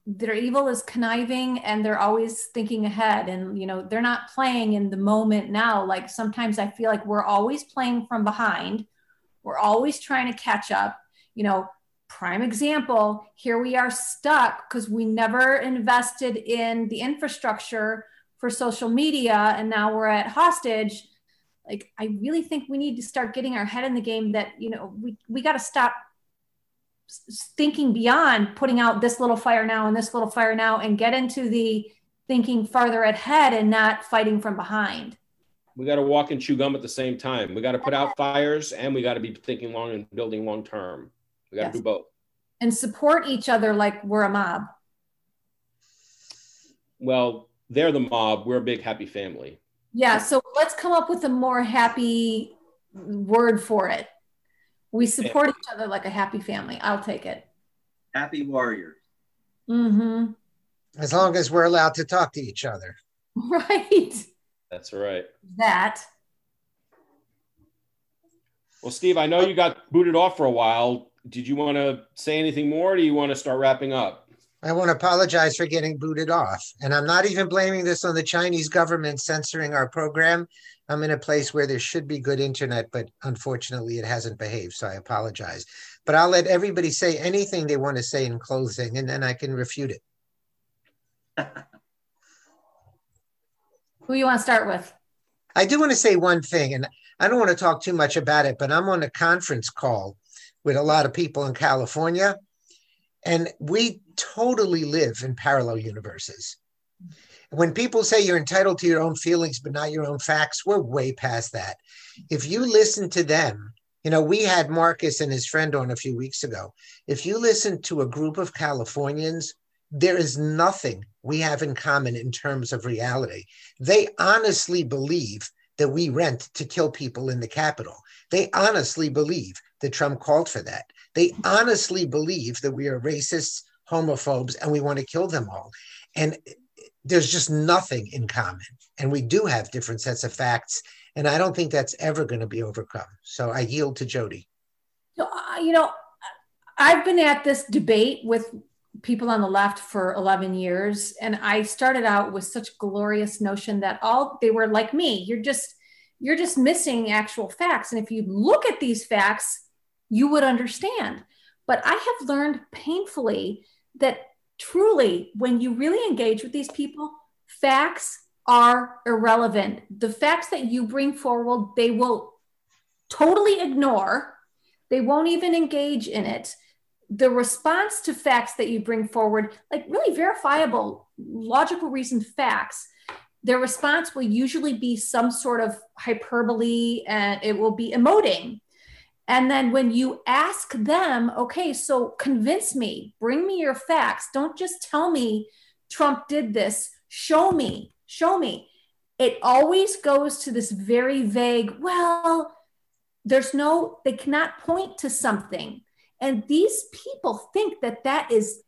their evil is conniving and they're always thinking ahead. And you know they're not playing in the moment now. Like sometimes i feel like we're always playing from behind. We're always trying to catch up. You know prime example here we are stuck because we never invested in the infrastructure for social media and now we're at hostage. Like i really think we need to start getting our head in the game that you know we, we got to stop thinking beyond putting out this little fire now and this little fire now and get into the thinking farther ahead and not fighting from behind We got to walk and chew gum at the same time. We got to put out fires and we got to be thinking long and building long term. We got to Yes. do both. and support each other like we're a mob Well, they're the mob. We're a big happy family. yeah so let's come up with a more happy word for it we support each other like a happy family i'll take it Happy warriors. mm-hmm As long as we're allowed to talk to each other. right That's right. that Well, Steve, I know you got booted off for a while. Did you want to say anything more? Or do you want to start wrapping up? I want to apologize for getting booted off. And I'm not even blaming this on the Chinese government censoring our program. I'm in a place where there should be good internet, but unfortunately it hasn't behaved. So I apologize. But I'll let everybody say anything they want to say in closing and then I can refute it. Who you want to start with? I do want to say one thing, and I don't want to talk too much about it, but I'm on a conference call with a lot of people in California. And we totally live in parallel universes. When people say you're entitled to your own feelings, but not your own facts, we're way past that. If you listen to them, you know, we had Marcus and his friend on a few weeks ago. If you listen to a group of Californians, there is nothing we have in common in terms of reality. They honestly believe that we rent to kill people in the Capitol. They honestly believe that Trump called for that. They honestly believe that we are racists, homophobes, and we want to kill them all. And there's just nothing in common. And we do have different sets of facts. And I don't think that's ever going to be overcome. So I yield to Jodi. So, uh, you know, I've been at this debate with people on the left for 11 years. And I started out with such glorious notion that all they were like me. You're just, you're just missing actual facts. And if you look at these facts, you would understand. But I have learned painfully that truly, when you really engage with these people, facts are irrelevant. The facts that you bring forward, they will totally ignore, they won't even engage in it. The response to facts that you bring forward, like really verifiable, logical reasoned facts, their response will usually be some sort of hyperbole and it will be emoting and then when you ask them, okay, so convince me, bring me your facts. Don't just tell me Trump did this. Show me, show me. It always goes to this very vague, well, there's no, they cannot point to something. And these people think that that is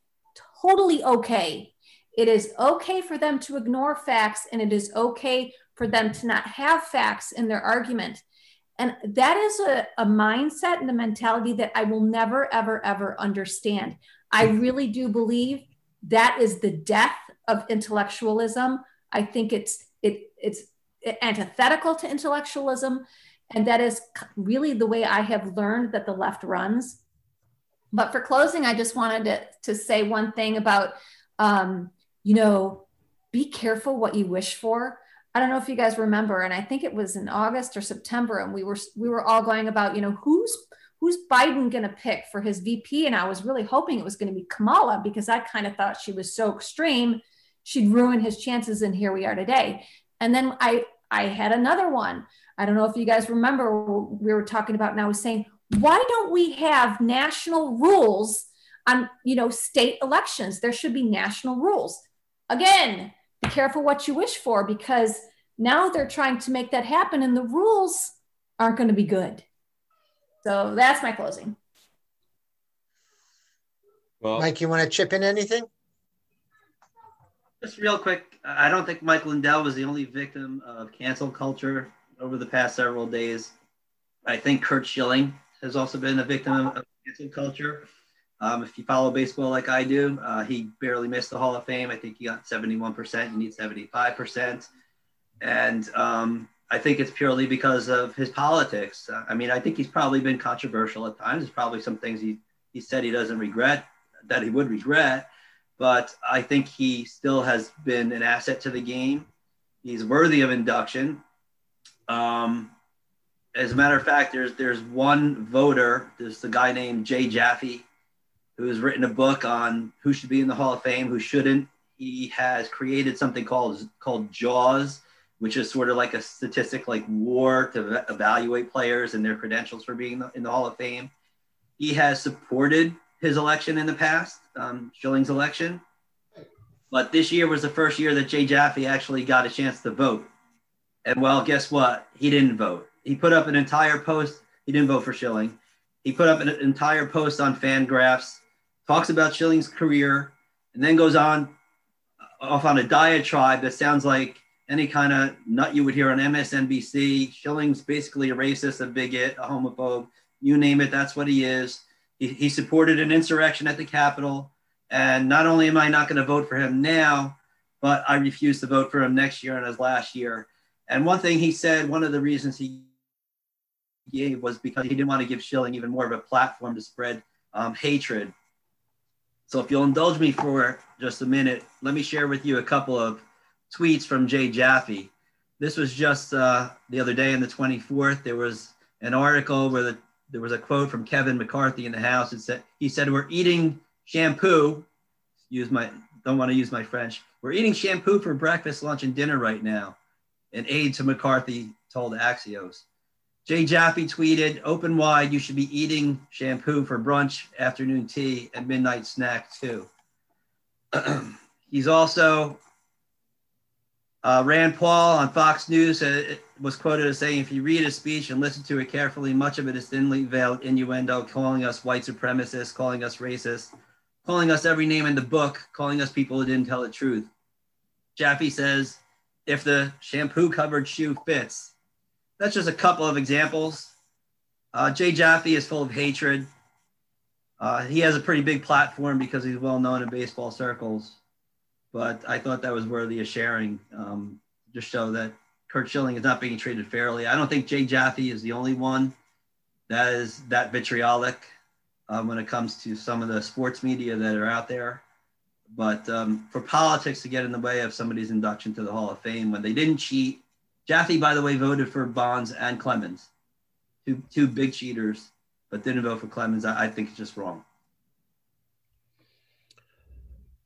totally okay. It is okay for them to ignore facts and it is okay for them to not have facts in their argument. And that is a, a mindset and a mentality that I will never, ever, ever understand. I really do believe that is the death of intellectualism. I think it's it it's antithetical to intellectualism, and that is really the way I have learned that the left runs. But for closing, I just wanted to, to say one thing about, um, you know, be careful what you wish for. I don't know if you guys remember, and I think it was in August or September, and we were we were all going about, you know, who's who's Biden going to pick for his VP, and I was really hoping it was going to be Kamala because I kind of thought she was so extreme, she'd ruin his chances, and here we are today. And then I I had another one. I don't know if you guys remember we were talking about, and I was saying, why don't we have national rules on you know state elections? There should be national rules. Again, be careful what you wish for because now they're trying to make that happen and the rules aren't going to be good. So that's my closing. Well, Mike, you want to chip in anything? Just real quick, I don't think Mike Lindell was the only victim of cancel culture over the past several days. I think Curt Schilling has also been a victim of cancel culture. Um, if you follow baseball like I do, uh, he barely missed the Hall of Fame. I think he got 71%. You need 75%. And um, I think it's purely because of his politics. Uh, I mean, I think he's probably been controversial at times. There's probably some things he, he said he doesn't regret, that he would regret. But I think he still has been an asset to the game. He's worthy of induction. Um, as a matter of fact, there's there's one voter. There's the guy named Jay Jaffe who has written a book on who should be in the Hall of Fame, who shouldn't. He has created something called called JAWS, which is sort of like a statistic like WAR to evaluate players and their credentials for being in the Hall of Fame. He has supported his election in the past, um, Schilling's election, but this year was the first year that Jay Jaffe actually got a chance to vote. And well, guess what? He didn't vote. He put up an entire post. He didn't vote for Schilling. He put up an entire post on Fangraphs talks about Schilling's career, and then goes on off on a diatribe that sounds like any kind of nut you would hear on MSNBC. Schilling's basically a racist, a bigot, a homophobe. You name it, that's what he is. He, he supported an insurrection at the Capitol. And not only am I not going to vote for him now, but I refuse to vote for him next year and his last year. And one thing he said, one of the reasons he gave was because he didn't want to give Schilling even more of a platform to spread um, hatred. So if you'll indulge me for just a minute, let me share with you a couple of tweets from Jay Jaffe. This was just uh, the other day on the 24th. There was an article where the, there was a quote from Kevin McCarthy in the House. It said, he said, we're eating shampoo. Use my, don't want to use my French. We're eating shampoo for breakfast, lunch, and dinner right now. An aide to McCarthy told Axios. Jay Jaffe tweeted, open wide, you should be eating shampoo for brunch, afternoon tea, and midnight snack too. He's also, uh, Rand Paul on Fox News uh, was quoted as saying, if you read his speech and listen to it carefully, much of it is thinly veiled innuendo, calling us white supremacists, calling us racist, calling us every name in the book, calling us people who didn't tell the truth. Jaffe says, if the shampoo covered shoe fits, that's just a couple of examples. Uh, Jay Jaffe is full of hatred. Uh, he has a pretty big platform because he's well known in baseball circles. But I thought that was worthy of sharing, um, just show that Curt Schilling is not being treated fairly. I don't think Jay Jaffe is the only one that is that vitriolic um, when it comes to some of the sports media that are out there. But um, for politics to get in the way of somebody's induction to the Hall of Fame when they didn't cheat, Jaffe, by the way, voted for Bonds and Clemens, two, two big cheaters, but didn't vote for Clemens. I, I think it's just wrong.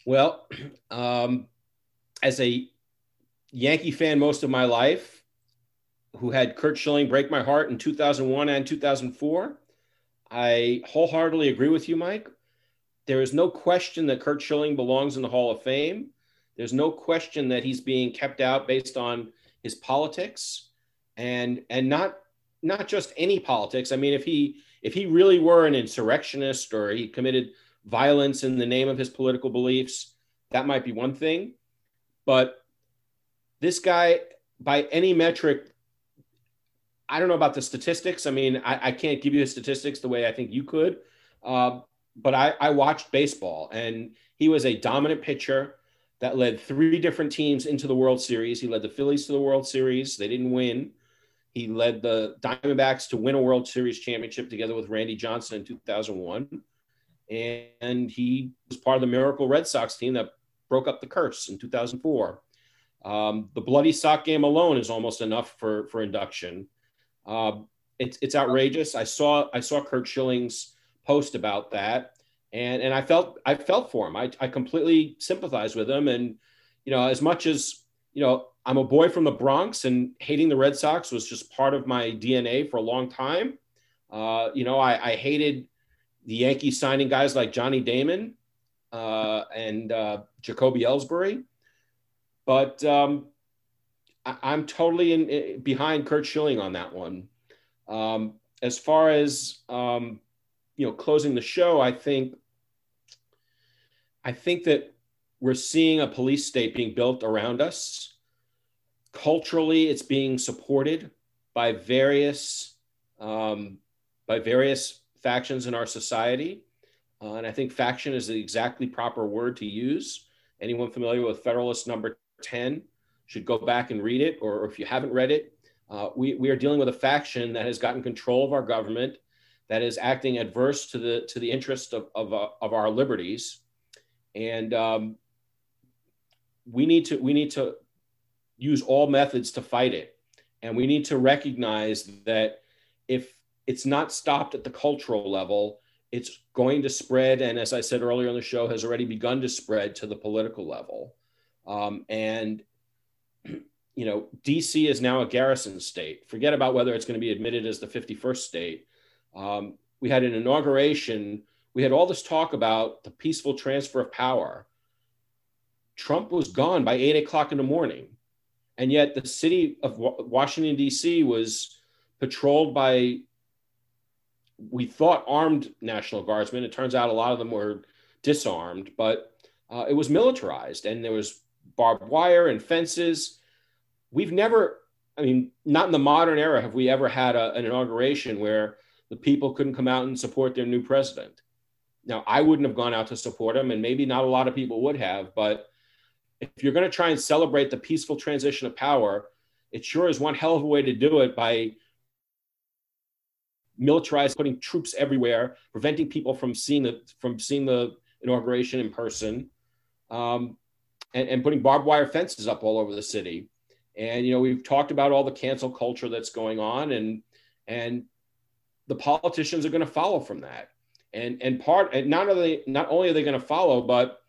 Well, um, as a Yankee fan most of my life, who had Curt Schilling break my heart in 2001 and 2004, I wholeheartedly agree with you, Mike. There is no question that Curt Schilling belongs in the Hall of Fame. There's no question that he's being kept out based on his politics and and not not just any politics. I mean, if he if he really were an insurrectionist or he committed violence in the name of his political beliefs, that might be one thing. But this guy, by any metric, I don't know about the statistics. I mean, I, I can't give you the statistics the way I think you could. Uh, but I, I watched baseball and he was a dominant pitcher that led three different teams into the World Series. He led the Phillies to the World Series. They didn't win. He led the Diamondbacks to win a World Series championship together with Randy Johnson in 2001. And he was part of the Miracle Red Sox team that broke up the curse in 2004. Um, the bloody sock game alone is almost enough for, for induction. Uh, it's, it's outrageous. I saw I saw Curt Schilling's post about that and and I felt I felt for him. I, I completely sympathized with him. And you know, as much as you know, I'm a boy from the Bronx, and hating the Red Sox was just part of my DNA for a long time. Uh, you know, I, I, hated the Yankees signing guys like Johnny Damon uh, and uh, Jacoby Ellsbury, but um, I, am totally in, behind Curt Schilling on that one. Um, as far as um, you know, closing the show, I think I think that we're seeing a police state being built around us. Culturally, it's being supported by various um, by various factions in our society, uh, and I think faction is the exactly proper word to use. Anyone familiar with Federalist Number Ten should go back and read it, or if you haven't read it, uh, we, we are dealing with a faction that has gotten control of our government, that is acting adverse to the to the interest of of, uh, of our liberties and um, we need to we need to use all methods to fight it. And we need to recognize that if it's not stopped at the cultural level it's going to spread. And as i said earlier on the show has already begun to spread to the political level. Um, and you know dc is now a garrison state. Forget about whether it's going to be admitted as the 51st state. Um, we had an inauguration we had all this talk about the peaceful transfer of power. Trump was gone by eight o'clock in the morning. And yet the city of Washington, D.C. was patrolled by, we thought, armed National Guardsmen. It turns out a lot of them were disarmed, but uh, it was militarized and there was barbed wire and fences. We've never, I mean, not in the modern era have we ever had a, an inauguration where the people couldn't come out and support their new president. Now, I wouldn't have gone out to support him, and maybe not a lot of people would have. But if you're going to try and celebrate the peaceful transition of power, it sure is one hell of a way to do it by militarized, putting troops everywhere, preventing people from seeing the from seeing the inauguration in person, um, and, and putting barbed wire fences up all over the city. And you know, we've talked about all the cancel culture that's going on, and and the politicians are going to follow from that. And and part and not only not only are they going to follow, but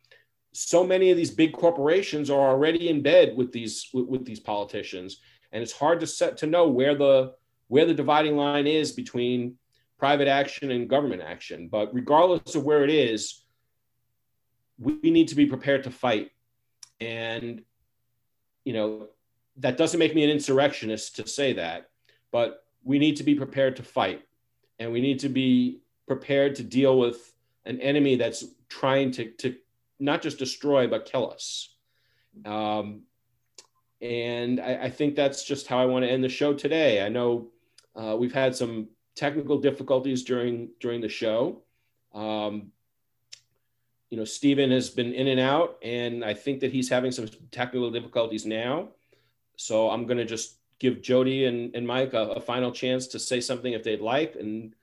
so many of these big corporations are already in bed with these with, with these politicians, and it's hard to set to know where the where the dividing line is between private action and government action. But regardless of where it is, we need to be prepared to fight. And, you know, that doesn't make me an insurrectionist to say that, but we need to be prepared to fight. And we need to be prepared to deal with an enemy that's trying to, to not just destroy, but kill us. Um, and I, I, think that's just how I want to end the show today. I know uh, we've had some technical difficulties during during the show. Um, you know, Stephen has been in and out, and I think that he's having some technical difficulties now. So I'm going to just give Jodi and, and Mike a, a, final chance to say something if they'd like, and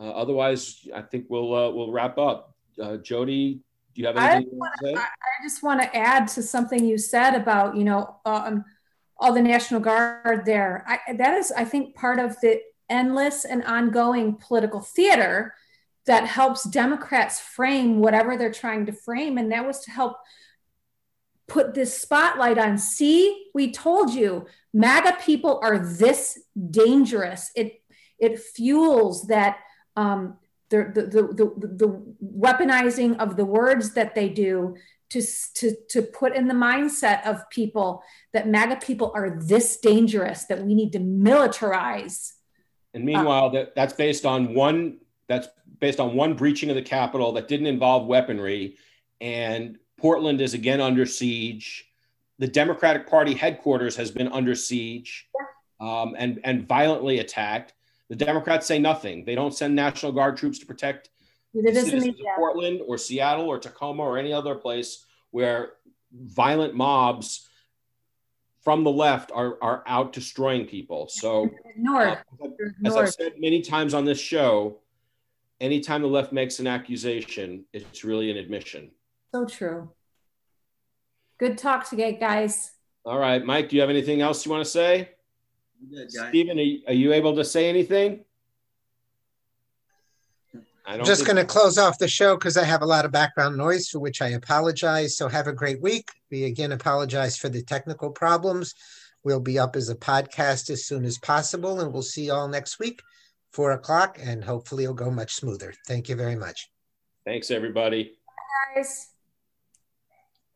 uh, otherwise, I think we'll uh, we'll wrap up. Uh, Jodi, do you have anything I, wanna, to say? I just want to add to something you said about you know um, all the National Guard there. I, that is, I think, part of the endless and ongoing political theater that helps Democrats frame whatever they're trying to frame. And that was to help put this spotlight on see, we told you, MAGA people are this dangerous. It, it fuels that. Um, the, the, the, the, weaponizing of the words that they do to, to, to put in the mindset of people that MAGA people are this dangerous that we need to militarize. And meanwhile, that, that's based on one that's based on one breaching of the Capitol that didn't involve weaponry, and Portland is again under siege. The Democratic Party headquarters has been under siege um, and and violently attacked. The Democrats say nothing. They don't send National Guard troops to protect citizens of Portland or Seattle or Tacoma or any other place where violent mobs from the left are, are out destroying people. So, uh, as I've said many times on this show, anytime the left makes an accusation, it's really an admission. So true. Good talk today, guys. All right, Mike, do you have anything else you want to say? Good, Stephen, are you, are you able to say anything? I'm just going to close off the show because I have a lot of background noise for which I apologize. So have a great week. We again apologize for the technical problems. We'll be up as a podcast as soon as possible, and we'll see you all next week, four o'clock, and hopefully it'll go much smoother. Thank you very much. Thanks, everybody. Bye, guys.